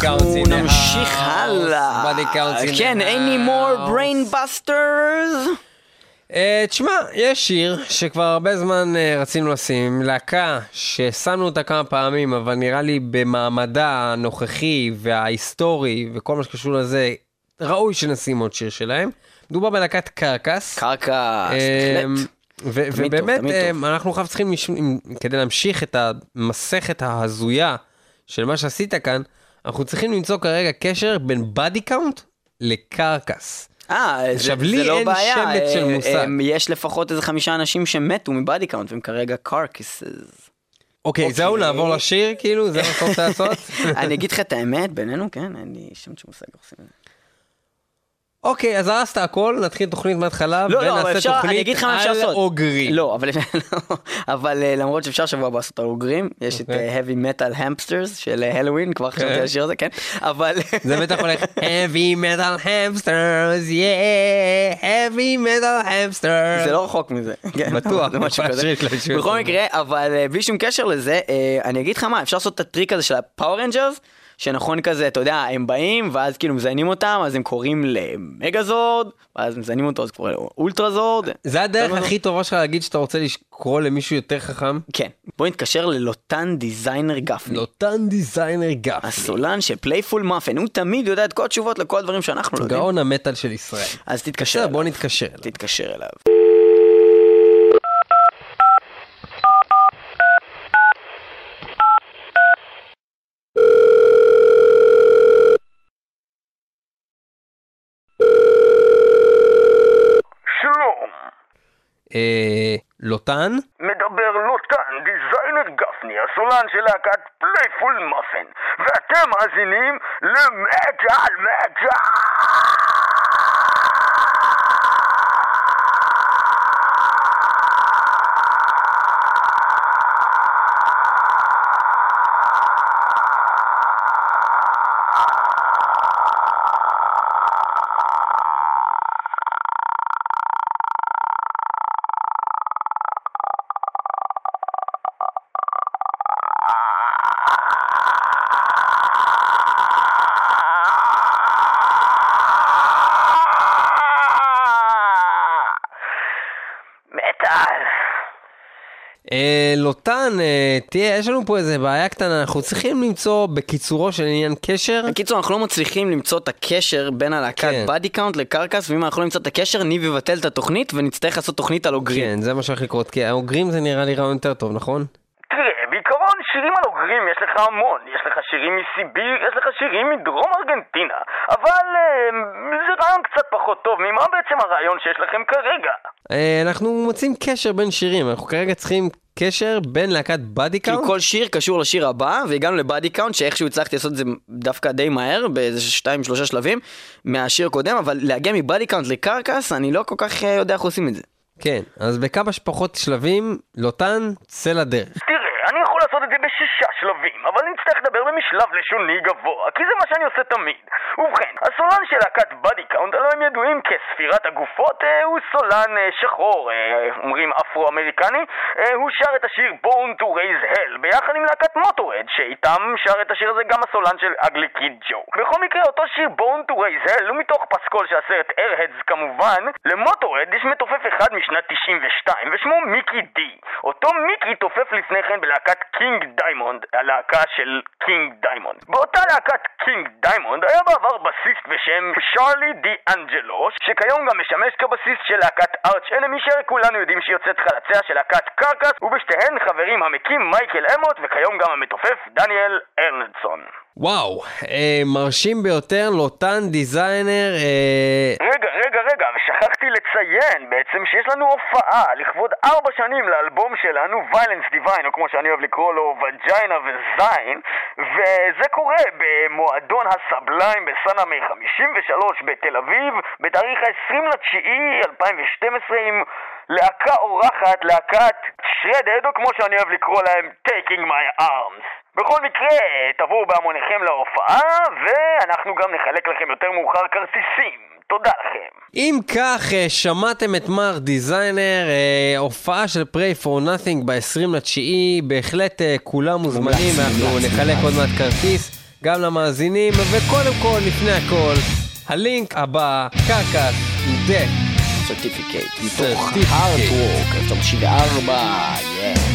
S4: The
S2: נמשיך. הלאה. כן, any more brain busters?
S4: אה, תשמע, יש שיר שכבר הרבה זמן אה, רצינו לשים, להקה ששמנו אותה כמה פעמים, אבל נראה לי במעמדה הנוכחי וההיסטורי וכל מה שקשור לזה, ראוי שנשים עוד שיר שלהם. מדובר בלהקת קרקס.
S2: קרקע,
S4: אה,
S2: בהחלט.
S4: ו-
S2: טוב,
S4: ובאמת, אה,
S2: טוב.
S4: אנחנו עכשיו צריכים, כדי להמשיך את המסכת ההזויה של מה שעשית כאן, אנחנו צריכים למצוא כרגע קשר בין Body Count ל Carcass.
S2: אה, זה,
S4: עכשיו,
S2: זה
S4: לי
S2: לא
S4: אין
S2: בעיה.
S4: שמץ של
S2: אה,
S4: מושג.
S2: אה, יש לפחות איזה חמישה אנשים שמתו מ Body Count, והם כרגע carcasses.
S4: אוקיי, זהו, נעבור לשיר, כאילו? זה מה שאתה רוצה לעשות?
S2: אני אגיד לך את האמת, בינינו, כן, אין לי שם מושג איך עושים את זה.
S4: אוקיי, אז הרסת הכל, נתחיל תוכנית מההתחלה,
S2: לא, לא, אבל
S4: ונעשה
S2: אפשר, אני
S4: תוכנית
S2: אגיד לך מה אפשר
S4: על
S2: לעשות. לא, אבל אבל אה, למרות שאפשר שבוע הבא לעשות על אוגרים, יש את
S4: אוקיי.
S2: אה, heavy metal hamsters של אה, Helloween, כבר חשבתי
S4: כן.
S2: על השיר הזה, כן? אבל...
S4: זה בטח הולך heavy metal hamsters, yeah, heavy metal hamsters.
S2: זה לא רחוק מזה. כן?
S4: בטוח,
S2: זה משהו כזה. בכל. מקרה, אבל אה, בלי שום קשר לזה, אה, אני אגיד לך מה, אפשר לעשות את הטריק הזה של ה Power Rangers, שנכון כזה, אתה יודע, הם באים, ואז כאילו מזיינים אותם, אז הם קוראים ל Megazord, ואז מזיינים אותו, אז קוראים לו Ultrazord.
S4: זה הדרך
S2: לא,
S4: הכי טובה שלך להגיד שאתה רוצה לקרוא למישהו יותר חכם?
S2: כן, בוא נתקשר ללוטן Designer גפני.
S4: לוטן Designer גפני.
S2: הסולן של Playful Muffin, הוא תמיד יודע את כל התשובות לכל הדברים שאנחנו לא יודעים.
S4: גאון המטאל של ישראל.
S2: אז תתקשר אליו.
S4: בוא נתקשר אליו.
S2: תתקשר אליו.
S13: שלום,
S4: אה, לוטן?
S13: מדבר לוטן, Designer גפני, הסולן של להקת Playful Muffin, ואתם מאזינים למטאל מטאל! מטאל!
S4: לוטן, אה, תראה, יש לנו פה איזה בעיה קטנה, אנחנו צריכים למצוא בקיצורו של עניין קשר.
S2: בקיצור, אנחנו לא מצליחים למצוא את הקשר בין הלהקת
S4: כן.
S2: Body Count ל Carcass, ואם אנחנו לא נמצא את הקשר, ניב יבטל את התוכנית ונצטרך לעשות תוכנית על אוגרים.
S4: כן, זה מה שהולך לקרות, כי האוגרים זה נראה לי רעיון יותר טוב, נכון?
S13: תראה, בעיקרון שירים על אוגרים יש לך המון, יש לך שירים מסיביר, יש לך שירים מדרום ארגנטינה, אבל אה, זה רעיון קצת פחות טוב, ממה בעצם הרעיון שיש לכם כרגע?
S4: אה, אנחנו מוצאים קשר בין שירים, אנחנו כרגע צריכים קשר בין להקת Body
S2: כאילו
S4: Count.
S2: כל שיר קשור לשיר הבא, והגענו ל Body Count, שאיכשהו הצלחתי לעשות את זה דווקא די מהר, באיזה שתיים שלושה שלבים, מהשיר הקודם, אבל להגיע מ Body Count ל Carcass, אני לא כל כך אה, יודע איך עושים את זה.
S4: כן, אז בכמה שפחות שלבים, לוטן, צא לדרך.
S13: לעשות את זה בשישה שלבים, אבל נצטרך לדבר במשלב לשוני גבוה, כי זה מה שאני עושה תמיד. ובכן, הסולן של להקת Body Count, הלוא הם ידועים כספירת הגופות, אה, הוא סולן אה, שחור, אה, אומרים אפרו-אמריקני, אה, הוא שר את השיר Born to Raise Hell, ביחד עם להקת Motörhead, שאיתם שר את השיר הזה גם הסולן של Ugly Kid Joe. בכל מקרה, אותו שיר Born to Raise Hell הוא מתוך פסקול של הסרט Airheads כמובן, ל Motörhead יש מתופף אחד משנת 92, ושמו מיקי די. אותו מיקי תופף לפני כן בלהקת King Diamond, הלהקה של King Diamond. באותה להקת King Diamond היה בעבר בסיסט בשם שרלי די אנג'לו, שכיום גם משמש כבסיסט של להקת Arch Enemy, שכולנו יודעים שהיא יוצאת חלציה של להקת Carcass, ובשתיהן חברים המקים מייקל אמוט, וכיום גם המתופף דניאל ארנדסון.
S4: וואו, אה, מרשים ביותר, לוטן דיזיינר, אה,
S13: רגע, רגע, רגע, ושכחתי לציין בעצם שיש לנו הופעה לכבוד ארבע שנים לאלבום שלנו, ויילנס דיוויין, או כמו שאני אוהב לקרוא לו, וג'יינה וזין, וזה קורה במועדון הסבליים בסנאמי 53 בתל אביב, בתאריך ה-20 לתשיעי 2012 עם להקה אורחת, להקת שרדד, או כמו שאני אוהב לקרוא להם, Taking My Arms. בכל מקרה, תבואו בהמוניכם להופעה, ואנחנו גם נחלק לכם יותר מאוחר כרטיסים. תודה לכם.
S4: אם כך, אה, שמעתם את מר דיזיינר, אה, הופעה של Pray for Nothing ב-20 לתשיעי, בהחלט אה, כולם מוזמנים, אנחנו נחלק עוד מעט כרטיס, גם למאזינים, וקודם כל, לפני הכל, הלינק הבא, קרקס, דק.
S2: סרטיפיקייט, מתוך
S4: Certificate.
S2: הארדוורק, 1994, yeah.
S5: The myriad,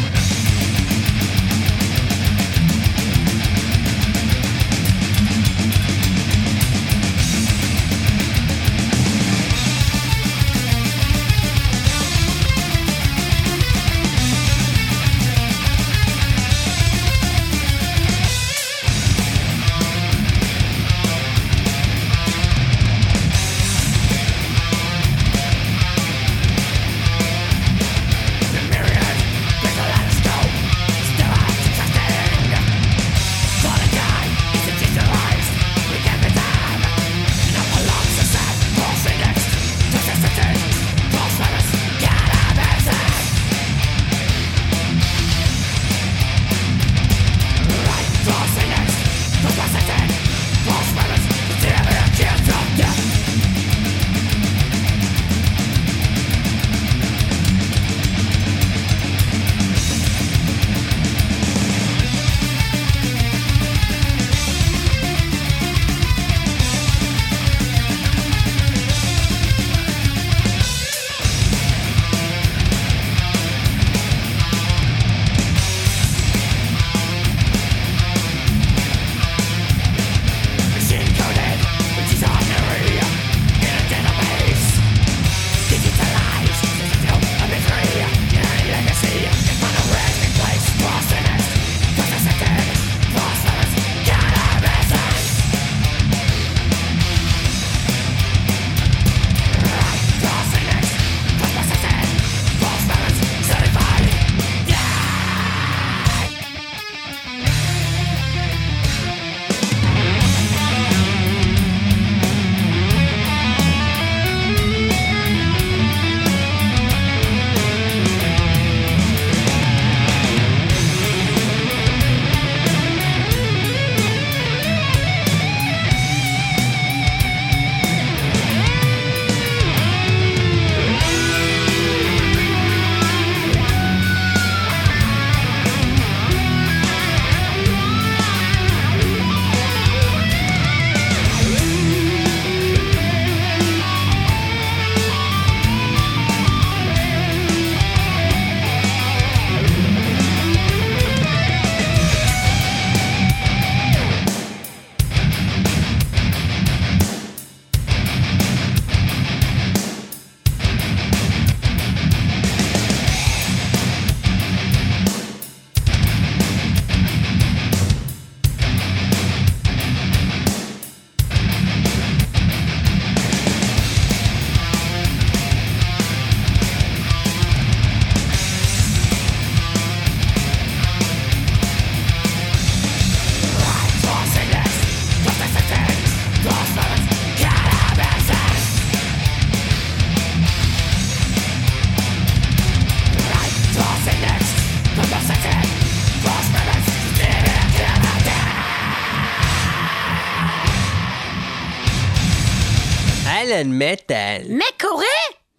S4: אהלן, מטאל.
S14: מה קורה?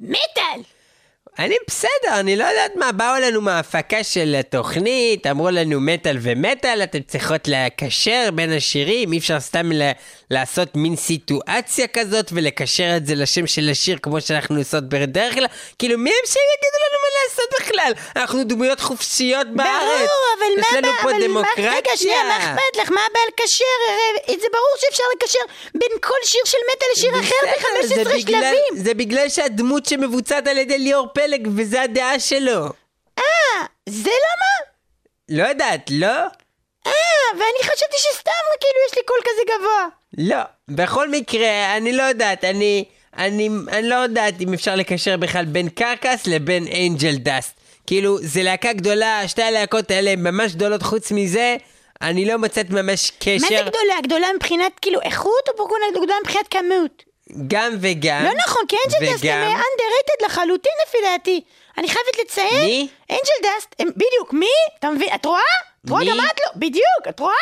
S14: מטאל.
S4: אני בסדר, אני לא יודעת מה, באו לנו מההפקה של התוכנית, אמרו לנו מטאל ומטאל, אתם צריכות לקשר בין השירים, אי אפשר סתם ל- לעשות מין סיטואציה כזאת ולקשר את זה לשם של השיר כמו שאנחנו עושות בדרך כלל, כאילו מי הם שהם יגידו לנו מה לעשות בכלל? אנחנו דמויות חופשיות בארץ.
S14: ברור, אבל
S4: יש
S14: מה
S4: לנו
S14: הבעיה?
S4: פה דמוקרטיה.
S14: רגע, שנייה, מה אכפת לך? מה הבעיה לקשר? הרי זה ברור שאפשר לקשר בין כל שיר של מטאל לשיר אחר
S4: בסדר, זה
S14: ב-15
S4: בגלל-
S14: שלבים.
S4: זה בגלל שהדמות שמבוצעת על ידי ליאור פלג, וזה הדעה שלו.
S14: אה, זה למה?
S4: לא יודעת, לא?
S14: אה, ואני חשבתי שסתם כאילו יש לי קול כזה גבוה.
S4: לא. בכל מקרה, אני לא יודעת, אני... אני, אני לא יודעת אם אפשר לקשר בכלל בין קרקס לבין אנג'ל דאסט. כאילו, זה להקה גדולה, שתי הלהקות האלה הן ממש גדולות, חוץ מזה, אני לא מוצאת ממש קשר.
S14: מה זה גדולה? גדולה מבחינת כאילו איכות או גדולה מבחינת כמות?
S4: גם וגם.
S14: לא נכון, כי אנג'ל דאסט הם
S4: וגם.
S14: underrated לחלוטין לפי דעתי. אני חייבת לציין.
S4: מי?
S14: אנג'ל דאסט, בדיוק, מי? אתה מבין? את רואה? את רואה? גם את לא. בדיוק, את רואה?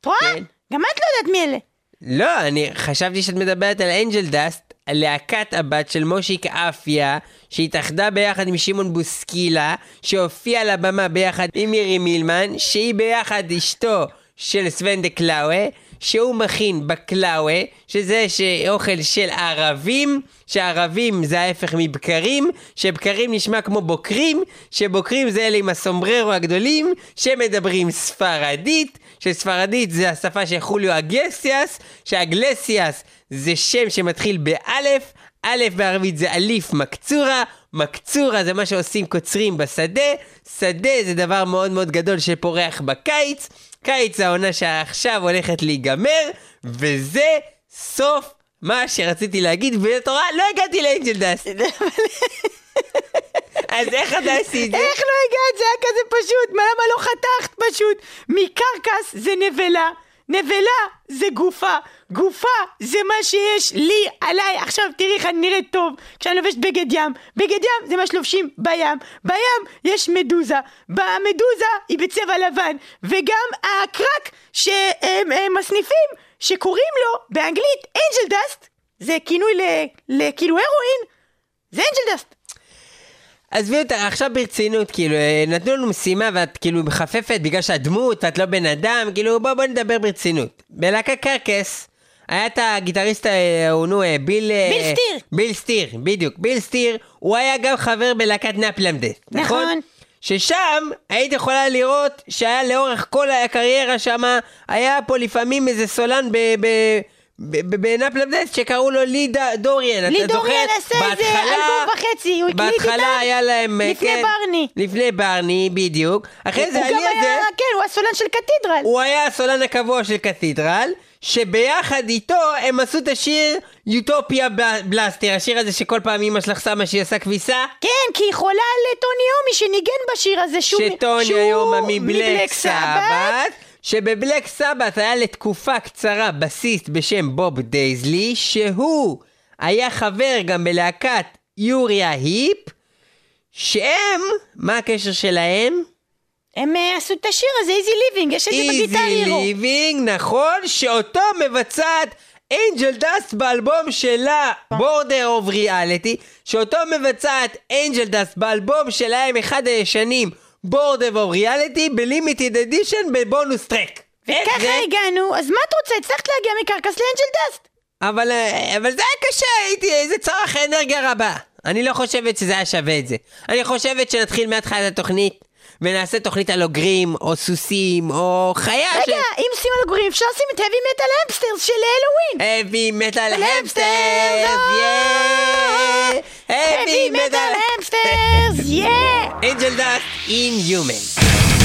S14: את רואה?
S4: כן.
S14: גם את לא יודעת מי אלה.
S4: לא, אני חשבתי שאת מדברת על אנג'ל דאסט, להקת הבת של מושיק אפיה, שהתאחדה ביחד עם שמעון בוסקילה, שהופיעה על הבמה ביחד עם מירי מילמן, שהיא ביחד אשתו של סוון דה קלאווה, שהוא מכין בקלאווה, שזה אוכל של ערבים, שערבים זה ההפך מבקרים, שבקרים נשמע כמו בוקרים, שבוקרים זה אלה עם הסומבררו הגדולים, שמדברים ספרדית, שספרדית זה השפה של חוליו אגלסיאס, שאגלסיאס זה שם שמתחיל באלף, א' בערבית זה אליף מקצורה, מקצורה זה מה שעושים קוצרים בשדה, שדה זה דבר מאוד מאוד גדול שפורח בקיץ, קיץ העונה שעכשיו הולכת להיגמר, וזה סוף מה שרציתי להגיד, ואת רואה, לא הגעתי לאנג'ל דאסט. אז איך אתה עשית את זה?
S14: איך לא הגעת? זה היה כזה פשוט. מה, למה לא חתכת פשוט? מקרקס זה נבלה. נבלה זה גופה, גופה זה מה שיש לי עליי. עכשיו תראי איך אני נראית טוב כשאני לובשת בגד ים. בגד ים זה מה שלובשים בים. בים יש מדוזה. במדוזה היא בצבע לבן. וגם הקרק שהם הם מסניפים שקוראים לו באנגלית אנג'ל דאסט זה כינוי לכאילו הרואין זה אנג'ל דאסט.
S4: עזבי אותך, עכשיו ברצינות, כאילו, אה, נתנו לנו משימה ואת כאילו מחפפת בגלל שאת דמות, את לא בן אדם, כאילו, בוא, בוא נדבר ברצינות. בלהקה קרקס, היה את הגיטריסט ההוא, נו, אה, ביל... אה,
S14: ביל סטיר.
S4: ביל סטיר, בדיוק. ביל סטיר, הוא היה גם חבר בלהקת Napalm Death, נכון?
S14: נכון.
S4: ששם היית יכולה לראות שהיה לאורך כל הקריירה שמה, היה פה לפעמים איזה סולן ב... ב ב Napalm Death שקראו לו לי דוריאן,
S14: לי
S4: אתה זוכר?
S14: דוריאן עשה איזה אלבום וחצי, הוא הקליט איתם
S4: בהתחלה היה להם... אה,
S14: לפני
S4: כן,
S14: ברני.
S4: לפני ברני, בדיוק. אחרי זה
S14: הוא גם היה, כן, הוא הסולן של קתדרל.
S4: הוא היה הסולן הקבוע של קתדרל, שביחד איתו הם עשו את השיר יוטופיה בלסטר, השיר הזה שכל פעם אמא שלך שמה שהיא עושה כביסה.
S14: כן, כי היא חולה על טוני יומי שניגן בשיר הזה שהוא...
S4: שטוני מבלק
S14: מבלק
S4: סבת, שבבלק סבת היה לתקופה קצרה בסיסט בשם בוב דייזלי, שהוא היה חבר גם בלהקת יוריה היפ, שהם, מה הקשר שלהם?
S14: הם אה, עשו את השיר הזה, Easy Living, יש את זה ב
S4: Guitar
S14: Easy
S4: Hero. Living, נכון, שאותו מבצעת Angel Dust באלבום שלה, Border of Reality, שאותו מבצעת Angel Dust באלבום שלהם, אחד הישנים, Border of Reality, ב limited edition ב bonus track. איך
S14: ככה
S4: זה?
S14: הגענו, אז מה את רוצה? הצלחת להגיע מ Carcass ל Angel Dust.
S4: אבל, אה, אבל זה היה קשה, הייתי, זה צורך אנרגיה רבה. אני לא חושבת שזה היה שווה את זה. אני חושבת שנתחיל מהתחלת התוכנית, ונעשה תוכנית על אוגרים, או סוסים, או חיה ש...
S14: רגע, אם עושים על הגורים, אפשר לשים את heavy metal hamsters של הלואוין.
S4: heavy metal
S14: hamsters,
S4: yeah! heavy
S14: metal
S4: metal
S14: hamsters, yeah!
S4: angel dust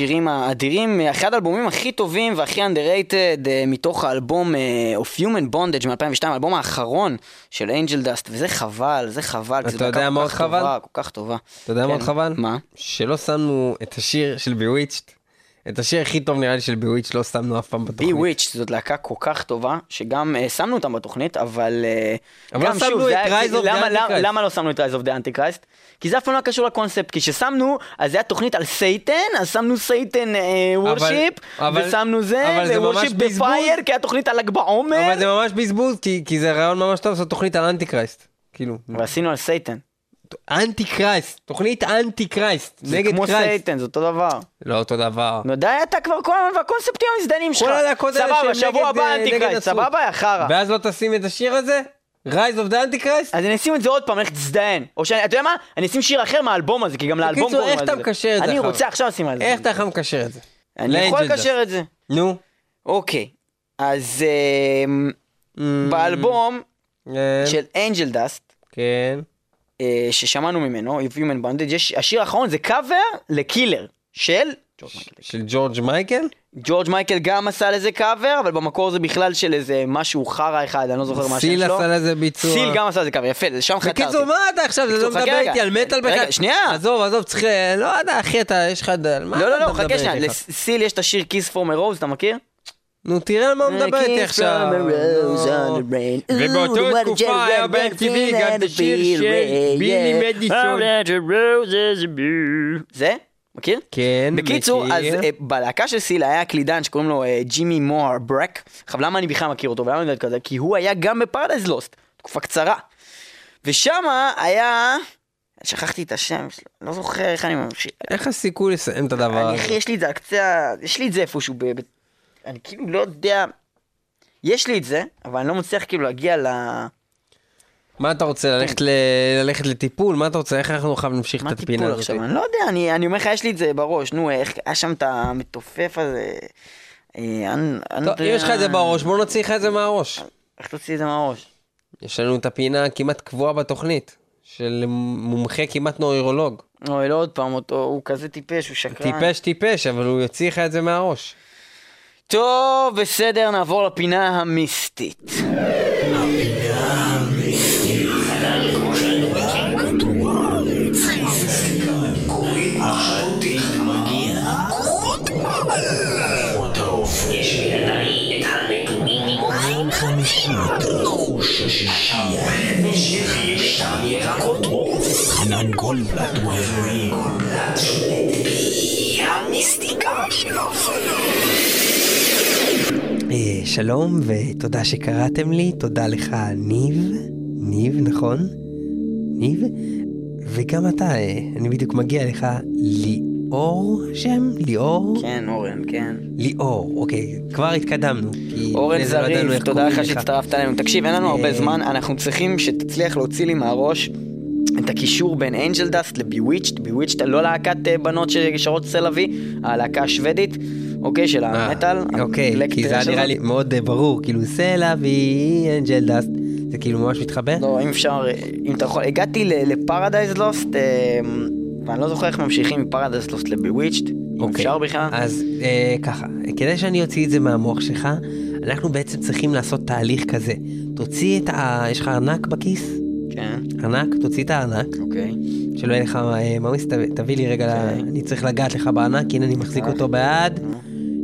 S2: השירים האדירים, אחד האלבומים הכי טובים והכי underrated אה, מתוך האלבום אה, of Human Bondage מ-2002, האלבום האחרון של אנג'ל דאסט, וזה חבל, זה חבל, כי זו
S4: מה
S2: כל כך? טובה, כל כך טובה.
S4: אתה יודע מה עוד
S2: כן.
S4: חבל?
S2: מה?
S4: שלא שמנו את השיר של בוויצ'ט. את השיר הכי טוב נראה לי של בוויצ'ט לא שמנו אף פעם בתוכנית.
S2: Bewitched זאת להקה כל כך טובה, שגם אה, שמנו אותם בתוכנית, אבל... אה,
S4: אבל
S2: גם
S4: לא שמנו
S2: שוב,
S4: את
S2: היה-
S4: Rise of the
S2: למה- לא שמנו את Rise of the Antichrist? כי זה אף פעם לא קשור לקונספט, כי כששמנו, אז זה היה תוכנית על Satan, אז שמנו Satan worship,
S4: אבל-
S2: ושמנו זה,
S4: worship.
S2: בפייר, כי היה תוכנית על ל"ג בעומר,
S4: אבל זה ממש בזבוז, כי, כי זה רעיון ממש טוב לעשות תוכנית על Anti Christ. כאילו,
S2: ועשינו על
S4: Satan. Antichrist, תוכנית Antichrist,
S2: זה
S4: נגד
S2: כמו
S4: Christ.
S2: Satan, זה אותו דבר.
S4: לא אותו דבר.
S2: נו די, אתה כבר כל הזמן, והקונספטים המזדיינים שלך.
S4: כל הלהקות האלה
S2: סבבה,
S4: שהם
S2: שבוע
S4: נגד,
S2: הבא
S4: אה, נגד
S2: Antichrist,
S4: עצרות.
S2: סבבה, יא חרא.
S4: ואז לא תשים את השיר הזה? Rise of the Antichrist?
S2: אז אני אשים את זה עוד פעם, לך תזדיין. או שאני, אתה יודע מה? אני אשים שיר אחר מהאלבום הזה, כי גם לאלבום
S4: בקיצור,
S2: קוראים
S4: איך
S2: על
S4: אתה מקשר את זה
S2: אני? רוצה עכשיו לשים על זה.
S4: איך אתה לקשר את זה?
S2: אני יכול לקשר את זה.
S4: נו.
S2: אוקיי, אז אמ, באלבום של Angel Dust,
S4: כן.
S2: ששמענו ממנו, Of Human Bondage, יש, השיר האחרון זה קאבר ל Killer של
S4: של ג'ורג' מייקל?
S2: ג'ורג' מייקל גם עשה לזה קאבר, אבל במקור זה בכלל של איזה משהו חרא אחד, אני לא זוכר מה השם
S4: סיל
S2: שלו.
S4: עשה לזה ביצוע.
S2: סיל גם עשה לזה קאבר, יפה, לשם חתרתי.
S4: בקיצור, מה אתה עכשיו, זה לא מדבר. איתי על מטאל בכלל?
S2: רגע, שנייה.
S4: עזוב, עזוב, צריך... לא יודע, אחי, אתה, יש לך...
S2: לא, לא, לא, חכה שנייה? לסיל יש את השיר Kiss from a Rose, אתה מכיר?
S4: נו, תראה על מה הוא מדבר איתי עכשיו.
S1: ובאותו
S2: Ooh, what a
S1: תקופה היה
S2: red
S1: גם את השיר של בילי. מדיסון.
S2: זה? מכיר?
S4: כן,
S2: בקיצור, אז
S4: מכיר.
S2: אה, בלהקה של סיל היה קלידן שקוראים לו אה, ג'ימי מוהר ברק. עכשיו למה אני בכלל מכיר אותו ולמה אני יודע כזה? כי הוא היה גם בפרדייז לוסט, תקופה קצרה. ושמה היה... שכחתי את השם שלו, לא זוכר איך אני ממשיך.
S4: איך הסיכוי לסיים את הדבר הזה?
S2: יש לי את זה על קצה, יש לי את זה איפשהו, אני כאילו לא יודע, יש לי את זה, אבל אני לא מצליח כאילו להגיע ל...
S4: מה אתה רוצה, ללכת ל- ללכת לטיפול? מה אתה רוצה? איך אנחנו עכשיו נמשיך את הפינה
S2: טיפול
S4: הזאת?
S2: עכשיו, אני לא יודע, אני, אני אומר לך, יש לי את זה בראש, נו, איך, היה שם את המתופף הזה, אה,
S4: טוב, אם יש לך את זה בראש, בוא נוציא לך את זה מהראש.
S2: איך תוציא את זה מהראש?
S4: יש לנו את הפינה כמעט קבועה בתוכנית, של מומחה כמעט נוירולוג.
S2: אוי, לא עוד פעם אותו, הוא כזה טיפש, הוא שקרן.
S4: טיפש טיפש, אבל הוא יוציא לך את זה מהראש.
S2: טוב, בסדר, נעבור לפינה המיסטית.
S5: חנן גולדבלט הוא האלוהים. המיסטיקה של
S4: אה, שלום ותודה שקראתם לי, תודה לך ניב, ניב נכון? ניב? וגם אתה, אה, אני בדיוק מגיע לך, ליאור שם? ליאור?
S2: כן, אורן, כן.
S4: ליאור, אוקיי, כבר התקדמנו.
S2: אורן
S4: לא
S2: זריף,
S4: איך
S2: תודה לך שהצטרפת אלינו. תקשיב, אין לנו הרבה
S4: אה,
S2: זמן, אנחנו צריכים שתצליח להוציא לי מהראש את הקישור בין אנג'ל דאסט לביוויצ'ט. ביוויצ'ט לא להקת אה, בנות ששרות סלווי, הלהקה השוודית, אוקיי, של המטאל.
S4: אוקיי, כי זה היה נראה. לי מאוד אה, ברור, כאילו סלע ואנג'ל דאסט, זה כאילו ממש מתחבר?
S2: לא, אם אפשר, אה, אם אתה יכול, הגעתי לפרדייז לוסט, אה, ואני לא זוכר איך ממשיכים מפרדייז לוסט לביוויצ'ט, אם
S4: אוקיי,
S2: אפשר בכלל.
S4: אז אה, ככה, כדי שאני אוציא את זה מהמוח שלך, אנחנו בעצם צריכים לעשות תהליך כזה. תוציא את ה... יש לך ארנק בכיס?
S2: כן.
S4: ארנק? תוציא את הארנק.
S2: אוקיי.
S4: שלא יהיה לך אה, מאוס, תביא- לי רגע, ל- אני צריך לגעת לך בארנק, הנה אני מחזיק אותו ביד.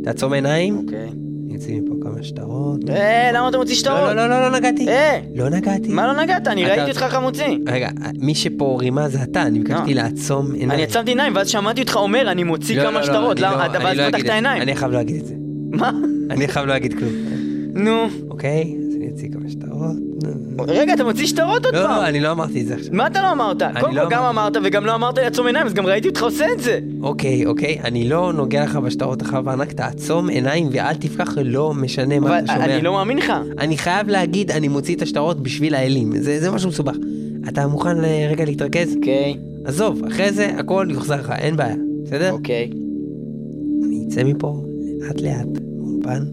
S4: תעצום עיניים.
S2: אוקיי.
S4: אוציא מפה כמה שטרות.
S2: אה, למה אתה מוציא שטרות?
S4: לא, לא, לא, לא נגעתי.
S2: אה!
S4: לא נגעתי.
S2: מה לא נגעת? אני ראיתי אותך איך מוציא.
S4: רגע, מי שפה רימה זה אתה, אני ביקשתי
S2: לא.
S4: לעצום עיניים.
S2: אני עצמתי עיניים, ואז שמעתי אותך אומר, אני מוציא
S4: לא,
S2: כמה
S4: לא, לא,
S2: שטרות. למה?
S4: לא-
S2: אתה
S4: אני
S2: ואז
S4: לא. אני חייב לא להגיד את זה.
S2: מה?
S4: אני חייב לא להגיד כלום.
S2: נו.
S4: אוקיי, אז אני אוציא כמה שטרות.
S2: רגע, אתה מוציא שטרות עוד
S4: לא,
S2: פעם?
S4: לא, אני לא אמרתי את זה עכשיו.
S2: מה אתה לא אמרת? קודם
S4: לא
S2: כל גם אמרת וגם לא אמרת לעצום עיניים, אז גם ראיתי אותך עושה את זה.
S4: אוקיי, אוקיי, אני לא נוגע לך בשטרות אחר בענק, תעצום עיניים ואל תפקח, לא משנה מה אתה שומע.
S2: אני לא מאמין לך.
S4: אני חייב להגיד, אני מוציא את השטרות בשביל האלים, זה, זה משהו מסובך. אתה מוכן אה, רגע להתרכז?
S2: אוקיי.
S4: עזוב, אחרי זה הכל יוחזר לך, אין בעיה, בסדר?
S2: אוקיי.
S4: אני אצא מפה לאט לאט, מאולפן,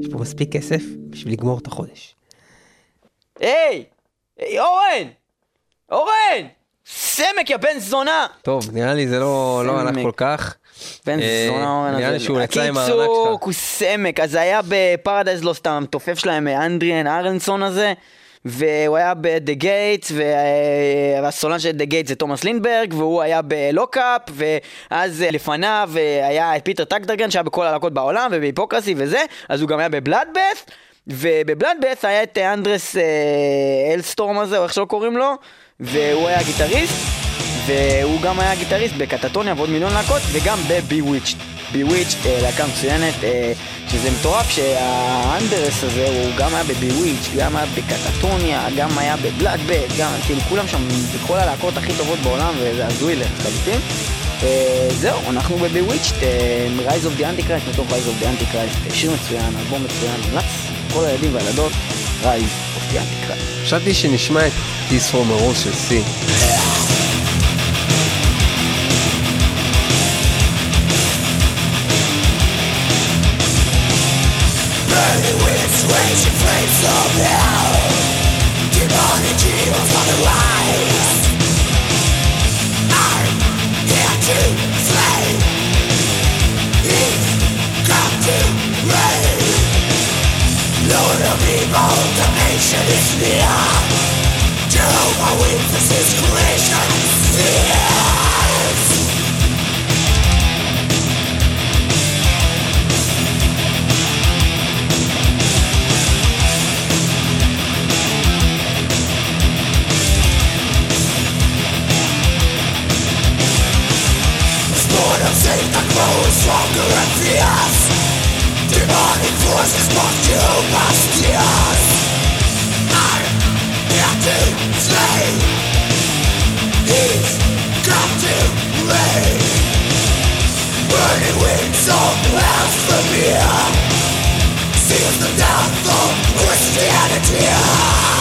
S4: יש פה מספיק כסף בשביל לגמור את החודש.
S2: היי! היי, אורן! אורן! סמק, יא בן זונה!
S4: טוב, נראה לי זה לא לא הלך. כל כך.
S2: בן
S4: אה,
S2: זונה אורן הזה.
S4: נראה לי שהוא יצא עם הארנק שלך.
S2: הוא סמק. אז היה בפרדייז לא סתם, המתופף שלהם, אה, אנדריאן ארנסון הזה. והוא היה Gates, וה- והסולן של At the Gates זה תומאס לינדברג, והוא היה ב Lock Up, ואז אה, לפניו היה את פיטר טגטגרן שהיה בכל הלהקות בעולם, וב Hypocrisy וזה, אז הוא גם היה ב Bloodbath, וב Bloodbath היה את אה, אנדרס אה, ניסטרום הזה, או איך שלא קוראים לו, והוא היה גיטריסט, והוא גם היה גיטריסט ב Katatonia ועוד מיליון להקות, וגם ב-Bewitched. Bewitched, אה, להקה מצוינת, שזה מטורף שהאנדרס הזה, הוא גם היה ב-Bewitched, גם היה ב Katatonia, גם היה ב Bloodbath, גם, כאילו כולם שם בכל הלהקות הכי טובות בעולם, וזה הזוי לחלוטין. זהו, אנחנו ב-Bewitched, אה, Rise of the Antichrist, מתוך Rise of the Antichrist, שיר מצוין, אלבום מצוין, מומלץ, כל הילדים והילדות, of the Antichrist.
S4: חשבתי שנשמע את This From a Rose של סי.
S15: Burning with raging flames of hell Demonic evils on the rise I'm here to slay Lord of evil, damnation is near Jehovah witnesses creation sears Sport of Satan grows stronger and fierce Demonic forces mark you past years I'm here to slay He's come to reign Burning wings of blasphemy Seals the death of Christianity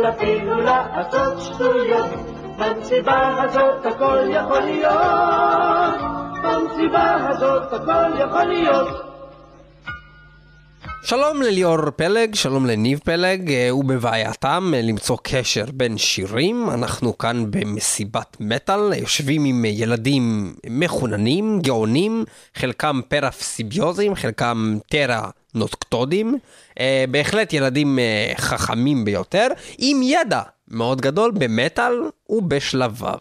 S16: הכל אפילו לעשות שטויות. במסיבה הזאת הכל יכול להיות, במסיבה הזאת הכל יכול להיות.
S4: שלום לליאור פלג, שלום לניב פלג, אה, ובבעייתם אה, למצוא קשר בין שירים. אנחנו כאן במסיבת מטאל, יושבים עם אה, ילדים מחוננים, גאונים, חלקם פרפסיביוזים, חלקם טרה נוטקטודים. אה, בהחלט ילדים חכמים ביותר, עם ידע מאוד גדול במטאל ובשלביו.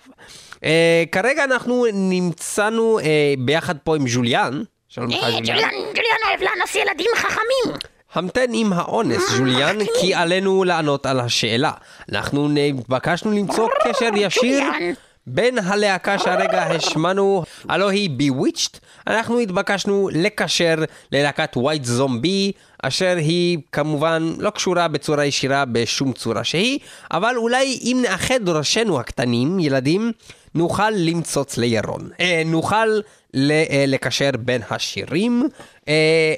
S4: כרגע אנחנו נמצאנו ביחד פה עם ז'וליאן. שלום לך,
S14: אה,
S4: ג'וליאן.
S14: אוהב לאנוס ילדים חכמים.
S4: המתן עם האונס, ג'וליאן, כי עלינו לענות על השאלה. אנחנו נתבקשנו למצוא קשר ישיר. בין הלהקה שהרגע השמענו, הלא היא Bewitched, אנחנו התבקשנו לקשר ללהקת ווייט זומבי, אשר היא כמובן לא קשורה בצורה ישירה בשום צורה שהיא, אבל אולי אם נאחד ראשינו הקטנים, ילדים, נוכל למצוץ לירון. אה, נוכל לקשר בין השירים. אה,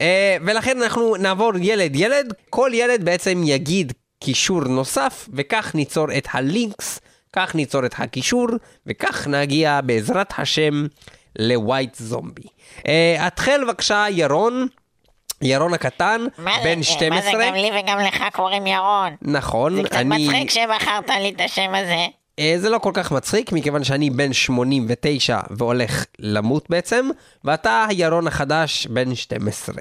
S4: אה, ולכן אנחנו נעבור ילד ילד, כל ילד בעצם יגיד קישור נוסף, וכך ניצור את הלינקס, כך ניצור את הקישור, וכך נגיע בעזרת השם לווייט זומבי. אה, התחל בבקשה ירון, ירון הקטן,
S14: מה
S4: בן
S14: מה
S4: 12.
S14: זה גם לי וגם לך קוראים ירון?
S4: נכון,
S14: זה קצת
S4: אני...
S14: מצחיק שבחרת לי את השם הזה.
S4: אה, זה לא כל כך מצחיק, מכיוון שאני בן 89 והולך למות בעצם, ואתה ירון החדש בן 12.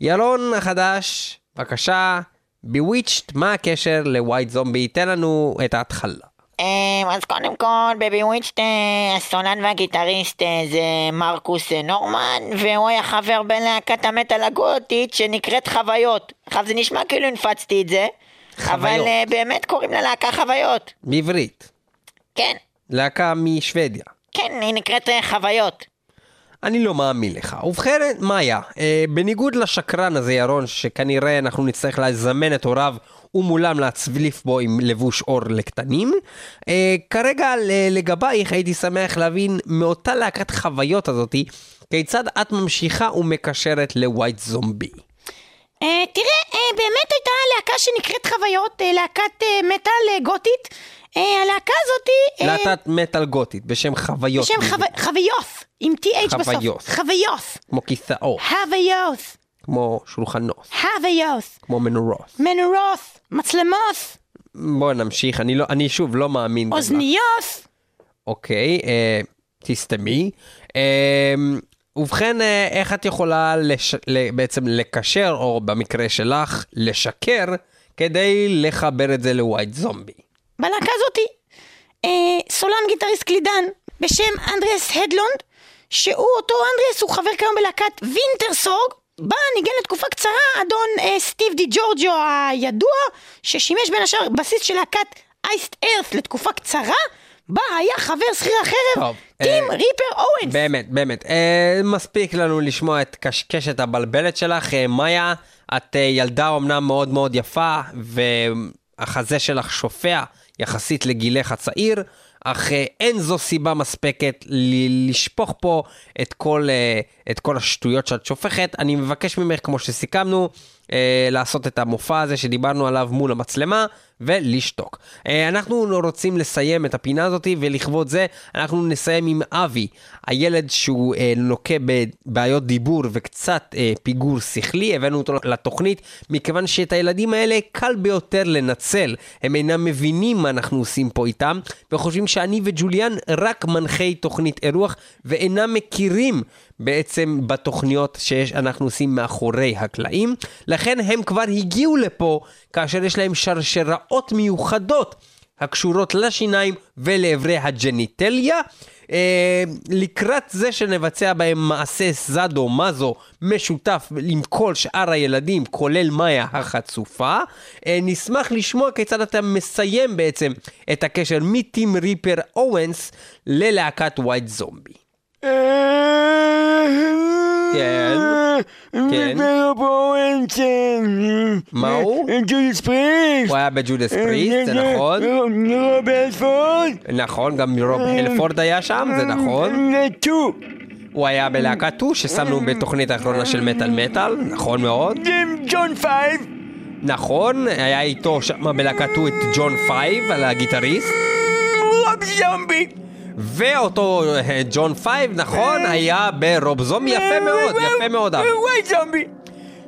S4: ירון החדש, בבקשה, בוויצ'ט, מה הקשר לווייט זומבי? תן לנו את ההתחלה.
S14: אמ, אז קודם כל, בביוויצ'ט אה, הסולן והגיטריסט אה, זה מרקוס נורמן, והוא היה חבר בלהקת המטאל הגותית שנקראת חוויות. עכשיו זה נשמע כאילו הנפצתי את זה, אבל
S4: חוויות.
S14: אה, באמת קוראים ללהקה חוויות.
S4: בעברית,
S14: כן,
S4: להקה משוודיה.
S14: כן, היא נקראת אה, חוויות.
S4: אני לא מאמין לך. ובכן, מאיה, אה, בניגוד לשקרן הזה, ירון, שכנראה אנחנו נצטרך לזמן את הוריו ומולם להצליף בו עם לבוש עור לקטנים, אה, כרגע לגבייך הייתי שמח להבין מאותה להקת חוויות הזאתי, כיצד את ממשיכה ומקשרת לווייט זומבי.
S14: אה, תראה, אה, באמת הייתה להקה שנקראת חוויות, אה, להקת מטאל גותית. אה, הלהקה הזאתי... אה,
S4: להקת מטאל גותית בשם חוויות.
S14: בשם חוויות, עם TH בסוף.
S4: חוויות.
S14: חוויות.
S4: כמו כיסאות,
S14: חוויות.
S4: כמו שולחנות,
S14: חוויות.
S4: כמו מנורות.
S14: מנורות. מצלמות.
S4: בואו נמשיך, אני, לא, אני שוב לא מאמין.
S14: אוזניות.
S4: אוקיי, אה, תסתמי. אה, ובכן, איך את יכולה לש... בעצם לקשר, או במקרה שלך, לשקר, כדי לחבר את זה ל White Zombie?
S14: בלהקה הזאתי, אה, סולן גיטריסט קלידן בשם אנדריאס הדלונד, שהוא אותו אנדריאס, הוא חבר כיום בלהקת Vintersorg, בה ניגן לתקופה קצרה אדון אה, סטיב די ג'ורג'ו הידוע, ששימש בין השאר בסיסט של להקת Iced Earth לתקופה קצרה, בה היה חבר שכיר החרב,
S4: טוב,
S14: טים
S4: אה,
S14: ריפר אוונס.
S4: באמת, באמת. אה, מספיק לנו לשמוע את קשקשת הבלבלת שלך. אה, מאיה, את אה, ילדה אמנם מאוד מאוד יפה, והחזה שלך שופע יחסית לגילך הצעיר, אך אה, אין זו סיבה מספקת לשפוך פה את כל, אה, את כל השטויות שאת שופכת. אני מבקש ממך, כמו שסיכמנו, אה, לעשות את המופע הזה שדיברנו עליו מול המצלמה, ולשתוק. אה, אנחנו רוצים לסיים את הפינה הזאת, ולכבוד זה אנחנו נסיים עם אבי, הילד שהוא אה, לוקה בבעיות דיבור וקצת אה, פיגור שכלי, הבאנו אותו לתוכנית, מכיוון שאת הילדים האלה קל ביותר לנצל. הם אינם מבינים מה אנחנו עושים פה איתם, וחושבים שאני וג'וליאן רק מנחי תוכנית אירוח, ואינם מכירים בעצם בתוכניות שאנחנו עושים מאחורי הקלעים. לכן הם כבר הגיעו לפה כאשר יש להם שרשראות מיוחדות הקשורות לשיניים ולאברי הג'ניטליה. אה, לקראת זה שנבצע בהם מעשה זדו מזו משותף עם כל שאר הילדים, כולל מאיה החצופה, אה, נשמח לשמוע כיצד אתה מסיים בעצם את הקשר מטים ריפר אוונס ללהקת White Zombie. כן, כן. מה הוא?
S17: Judas Priest.
S4: הוא היה ב Judas Priest, זה נכון.
S17: רוב הלפורד.
S4: נכון, גם רוב הלפורד היה שם, זה נכון.
S17: טו.
S4: הוא היה בלהקת טו, ששמנו בתוכנית האחרונה של מטאל מטאל, נכון מאוד.
S17: ג'ון פייב.
S4: נכון, היה איתו שם בלהקת Two את ג'ון פייב, על הגיטריסט.
S17: רוב זומבי.
S4: ואותו אה, ג'ון פייב, נכון, היה ברוב זומבי, יפה מאוד, יפה מאוד.
S17: White Zombie.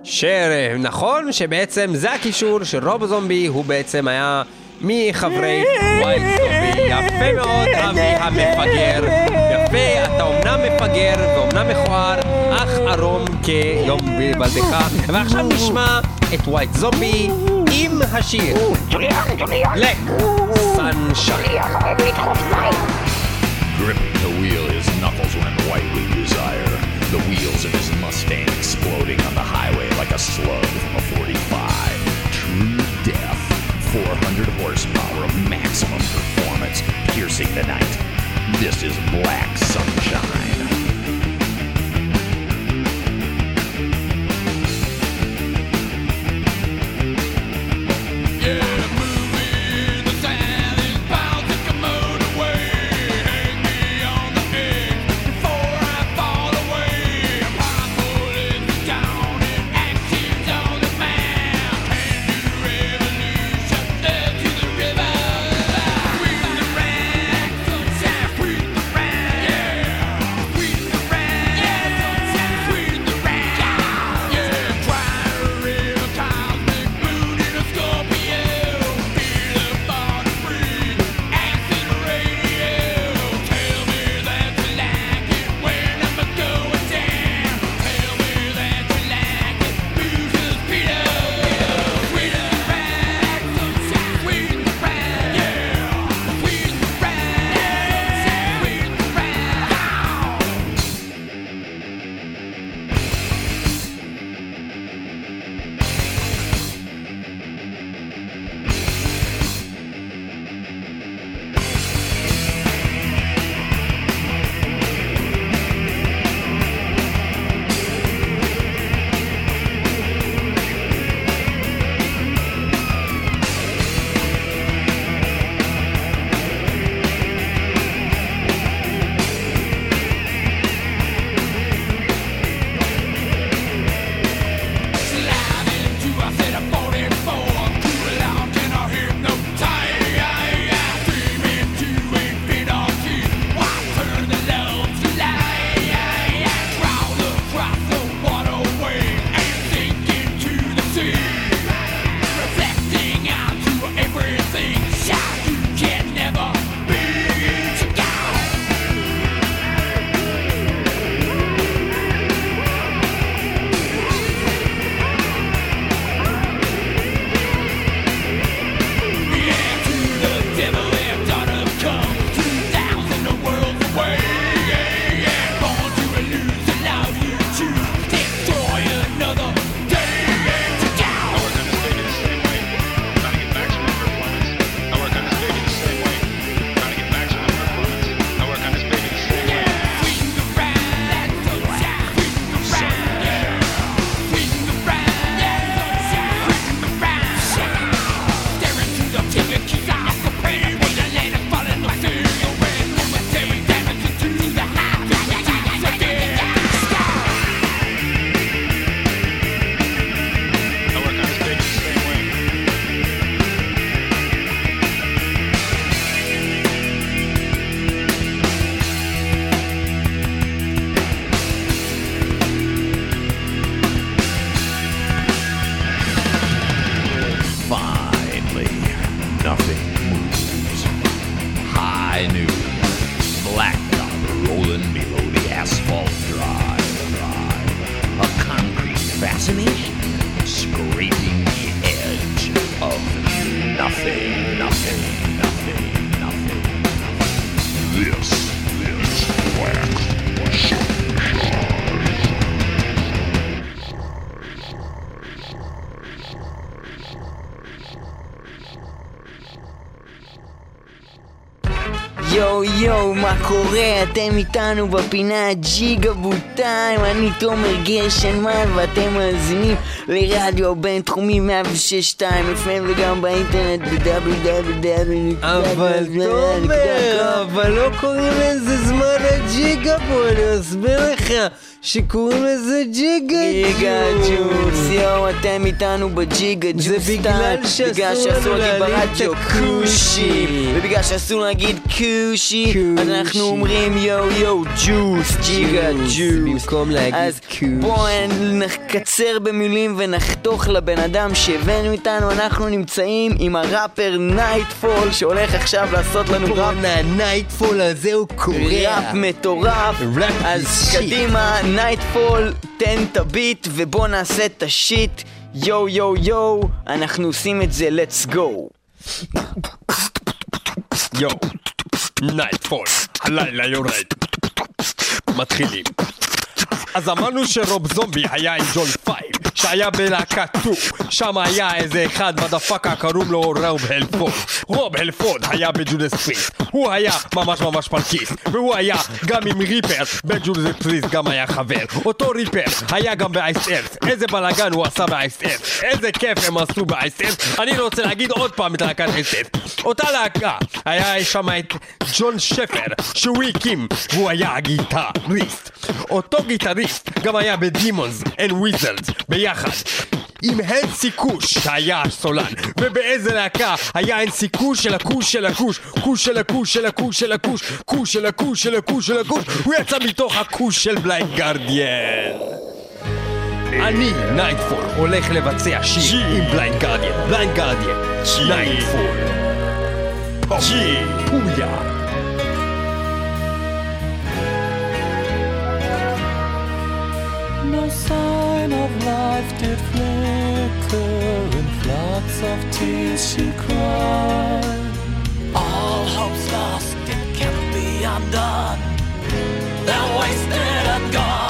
S4: שנכון שבעצם זה הקישור שרוב זומבי הוא בעצם היה מחברי ווייט זומבי. יפה מאוד, אבי המפגר. יפה, אתה אומנם מפגר ואומנם מכוער, אך ערום כיום בלבדך. ועכשיו נשמע את ווייט זומבי עם השיר. לק, סנשיין.
S14: ג'וליאן אוהב לדחוף.
S5: Gripping the wheel, his knuckles run white with desire. The wheels of his Mustang exploding on the highway like a slug from a 45. True death. 400 horsepower of maximum performance, piercing the night. This is Black Sunshine.
S2: קורה? אתם איתנו בפינה ג'יגה בוטיים, אני תומר גרשנמן ואתם מאזינים לרדיו בינתחומי 106.2 FM וגם באינטרנט ב-www.
S4: אבל תומר, אבל לא קוראים לזה זמן הג'יגה פה, אני אסביר לך שקוראים לזה ג'יגה
S2: ג'יגה ג'וס, יואו, אתם איתנו בג'יגה ג'וס
S4: זה בגלל שאסור
S2: להגיד ברדיו כושי. ובגלל שאסור להגיד כושי, אז אנחנו אומרים יואו יואו ג'וס, ג'יגה
S4: ג'וס,
S2: ג'וס.
S4: במקום להגיד
S2: אז בואו נקצר במילים ונחתוך לבן אדם שהבאנו איתנו, אנחנו נמצאים עם הראפר נייטפול שהולך עכשיו לעשות לנו ראפ.
S4: בואנה, נייטפול הזה הוא קורע.
S2: ראפ מטורף, אז. קדימה, נייטפול, תן את הביט ובוא נעשה את ה shit. יואו יואו יואו, אנחנו עושים את זה, let's go.
S18: יואו, נייטפול.
S4: הלילה יורד. מתחילים. אז אמרנו שרוב זומבי היה עם ג'ון פייב, שהיה בלהקת Two, שם היה איזה אחד motherfucker קוראים לו רוב הלפוד. רוב הלפוד היה ב Judas Priest, הוא היה ממש ממש פלקיסט, והוא היה גם עם ריפר, ב Judas Priest גם היה חבר. אותו ריפר היה גם ב Iced Earth, איזה בלאגן הוא עשה ב Iced Earth, איזה כיף הם עשו ב Iced Earth, אני רוצה להגיד עוד פעם את להקת Iced Earth. אותה להקה, היה שם את ג'ון שפר, שהוא הקים, והוא היה הגיטריסט. אותו גיטריסט גם היה ב Demons and Wizards ביחד. עם הנסי כוש שהיה הסולן ובאיזה להקה היה הנסי כוש של הכוש של הכוש כוש של הכוש של הכוש של הכוש כוש של הכוש של הכוש של הכוש הוא יצא מתוך הכוש של Blind Guardian אני, נייטפול, הולך לבצע שיר עם Blind Guardian Blind Guardian נייטפול. ג'י פויה
S5: life did flicker in floods of tears she cried. All hope's lost, it can't be undone. They're wasted and gone.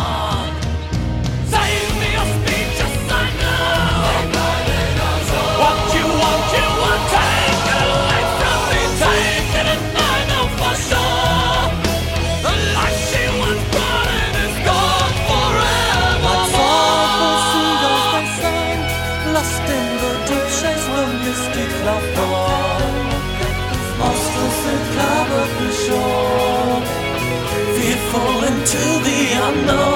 S5: No. know.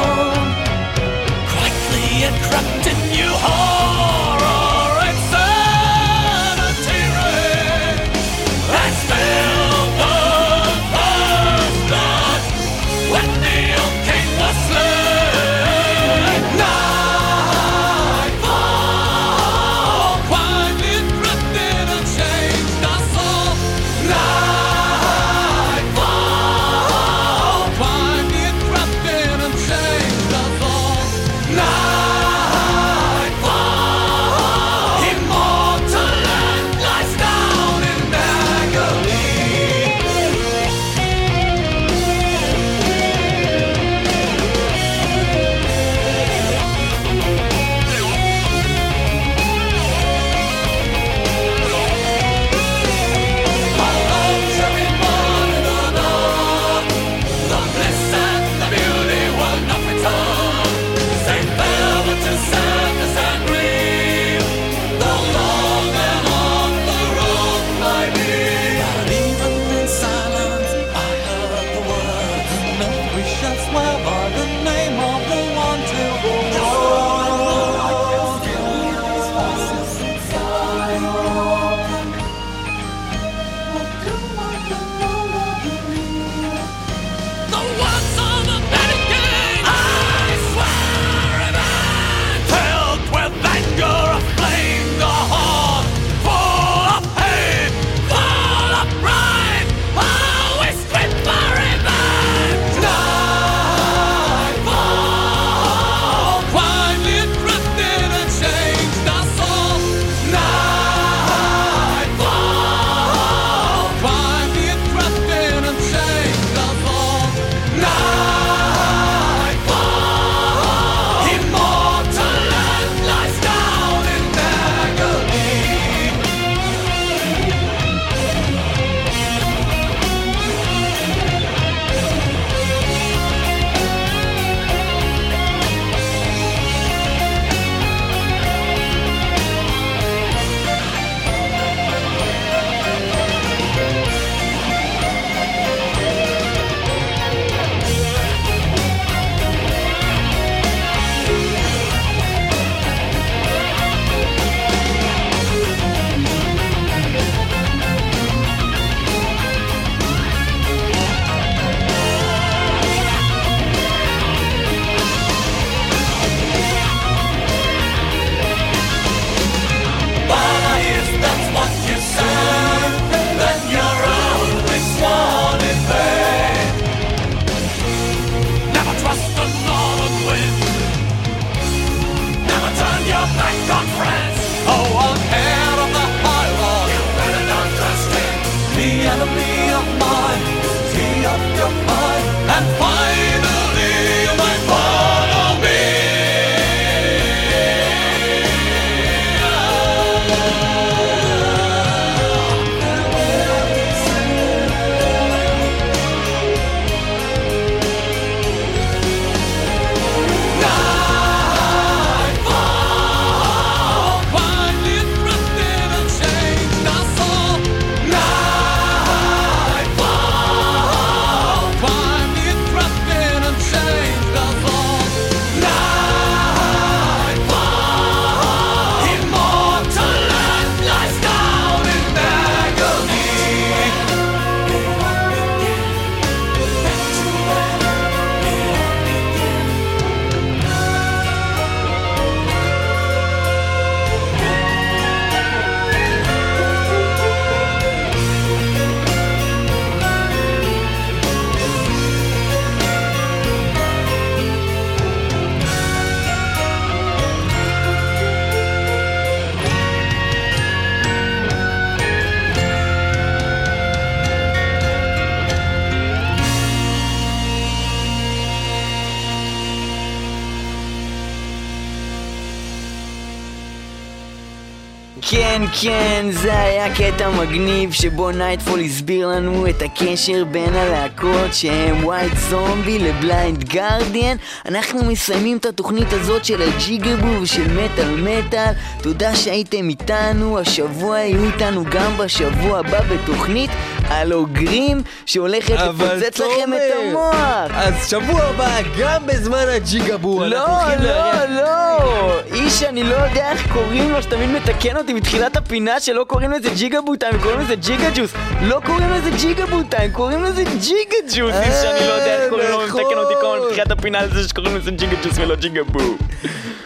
S2: כן, זה היה קטע מגניב שבו נייטפול הסביר לנו את הקשר בין הלהקות שהם White Zombie ל Blind Guardian. אנחנו מסיימים את התוכנית הזאת של הג'יגבו ושל מטאל מטאל. תודה שהייתם איתנו, השבוע יהיו איתנו גם בשבוע הבא בתוכנית על אוגרים שהולכת לפוצץ לכם את המוח.
S4: אז שבוע הבא, גם בזמן הג'יגבו,
S2: לא,
S4: אנחנו הולכים
S2: לא, לא, איש אני לא יודע איך קוראים לו, שתמיד מתקן אותי בתחילת הפינה שלא קוראים לזה ג'יגה בוטיים, קוראים לזה ג'יגה ג'וס. לא קוראים לזה ג'יגה בוטיים, קוראים לזה ג'יגה ג'וס. איש שאני לא יודע איך קוראים לו,
S4: נכון.
S2: מתקן אותי כל הזמן בתחילת הפינה על זה שקוראים לזה ג'יגה ג'וס ולא ג'יגה בו.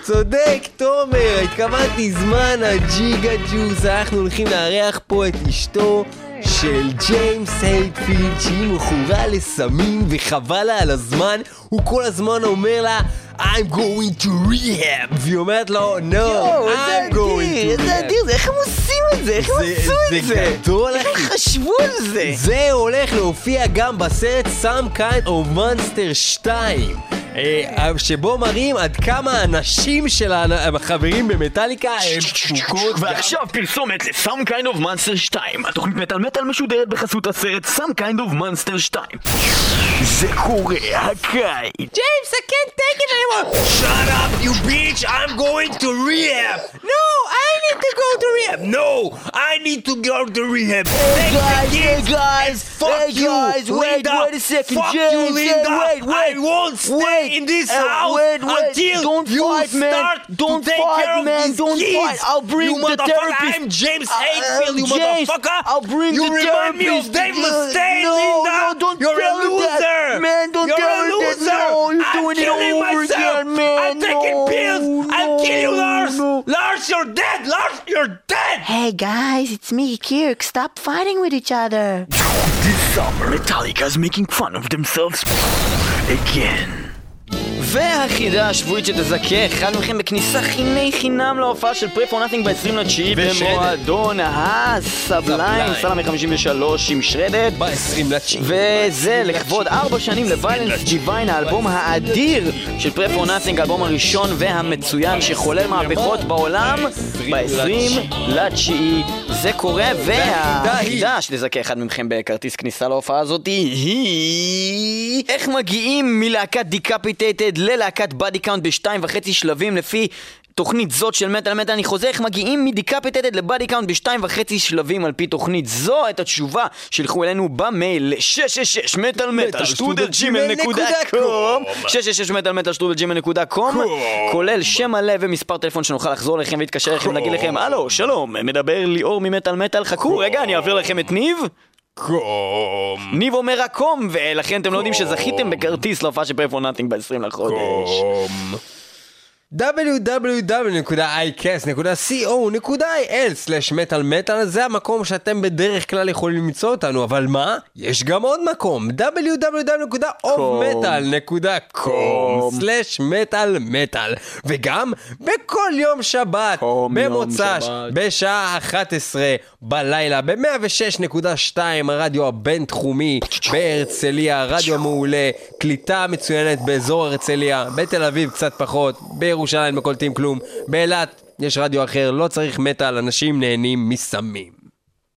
S4: צודק, תומר, התכוונתי זמן הג'יגה ג'וס, אנחנו הולכים לארח פה את אשתו של ג'יימס הייטפילד, שהיא מכורה לסמים וחבל לה על הזמן, הוא כל הזמן אומר לה I'm going to rehab, והיא אומרת לו No,
S2: איזה
S4: I'm going to rehab.
S2: אדיר, זה איך הם עושים את זה? איך הם
S4: זה-
S2: עשו את זה?
S4: זה גדול,
S2: איך
S4: אחי.
S2: הם חשבו על זה?
S4: זה הולך להופיע גם בסרט Some Kind of Monster 2 אה, שבו מראים עד כמה הנשים של החברים במטאליקה הם תפוקות
S19: ועכשיו פרסומת ל-Some Kind of Monster 2. התוכנית מטאל מטאל משודרת בחסות הסרט Some Kind of Monster 2. זה קורה הקיץ.
S20: James, I can't take it anymore.
S21: Shut up, you bitch! I'm going to rehab!
S20: No, I need to go to rehab.
S21: No! I need to go to rehab! Take
S2: guys, hey, guys,
S21: fuck
S2: hey,
S21: you,
S2: guys, wait,
S21: Linda!
S2: wait a second,
S21: Fuck
S2: James,
S21: you,
S2: hey,
S21: Linda!
S2: wait, wait,
S21: I won't stay
S2: wait,
S21: in this
S2: uh,
S21: house
S2: wait, wait,
S21: until
S2: don't
S21: you
S2: fight, man.
S21: start
S2: Don't
S21: take
S2: fight,
S21: care
S2: man,
S21: these
S2: don't
S21: kids!
S2: fight. I'll bring
S21: you
S2: the
S21: motherfucker!
S2: therapist.
S21: I'm James
S2: Uh,
S21: Hatefield, you
S2: James,
S21: motherfucker!
S2: I'll bring
S21: you
S2: the
S21: remind me of
S2: therapist.
S21: Dave
S2: Uh,
S21: Mustaine,
S2: no,
S21: Linda!
S2: no, don't
S21: You're
S2: tell
S21: a loser!
S2: that. Man, don't
S21: You're
S2: tell
S21: a
S2: her that.
S21: loser!
S2: No, you're
S21: I'm
S2: doing it
S21: killing
S2: all over
S21: myself!
S2: again, man.
S21: I'm taking
S2: No,
S21: pills! I'll kill you,
S2: no,
S21: Lars!
S2: no.
S21: Lars, you're dead! Lars, you're dead!
S22: Hey guys, it's me, Kirk. Stop fighting with each other.
S19: This summer, Metallica is making fun of themselves again.
S2: והחידה השבועית שתזכה אחד מכם בכניסה חיני חינם להופעה של פרי פור נאטינג ב-20 לתשיעי. במועדון הסבליים, סלאמי 53 עם שרדד
S4: ב-20 לתשיעי.
S2: וזה לכבוד ארבע שנים לוויילנס דיוויין האלבום האדיר של Free for Nothing האלבום הראשון והמצוין שחולל מהפכות בעולם. ב-20 לתשיעי. זה קורה והחידה שתזכה אחד מכם בכרטיס כניסה להופעה הזאת היא איך מגיעים מלהקת Decapitated ללהקת Body Count בשתיים וחצי שלבים לפי תוכנית זאת של מטאל. מטאל אני חוזר איך מגיעים מ Decapitated ל Body Count בשתיים וחצי שלבים על פי תוכנית? זו את התשובה שילחו אלינו במייל. ל-666 מטאל מטאל שטרודל Gmail נקודה com. 666 מטאל מטאל שטרודל Gmail נקודה com. כולל שם מלא ומספר טלפון שנוכל לחזור אליכם ולהתקשר אליכם ולהגיד לכם הלו שלום מדבר ליאור ממטאל מטאל חכו רגע אני אעביר לכם את ניב
S21: קום.
S2: ניב אומר רק קום ולכן אתם לא יודעים שזכיתם בכרטיס להופעה של פרפור נאטינג ב-20 לחודש.
S4: www.icast.co.il מטאל זה המקום שאתם בדרך כלל יכולים למצוא אותנו, אבל מה? יש גם עוד מקום, www.ofmetal.com מטאל מטאל וגם בכל יום שבת, במוצ"ש. בשעה 11 בלילה, ב-106.2 הרדיו הבינתחומי בהרצליה, רדיו מעולה, קליטה מצוינת באזור הרצליה, בתל אביב קצת פחות, בירושלים לא קולטים כלום, באילת יש רדיו אחר, לא צריך מטאל, אנשים נהנים מסמים.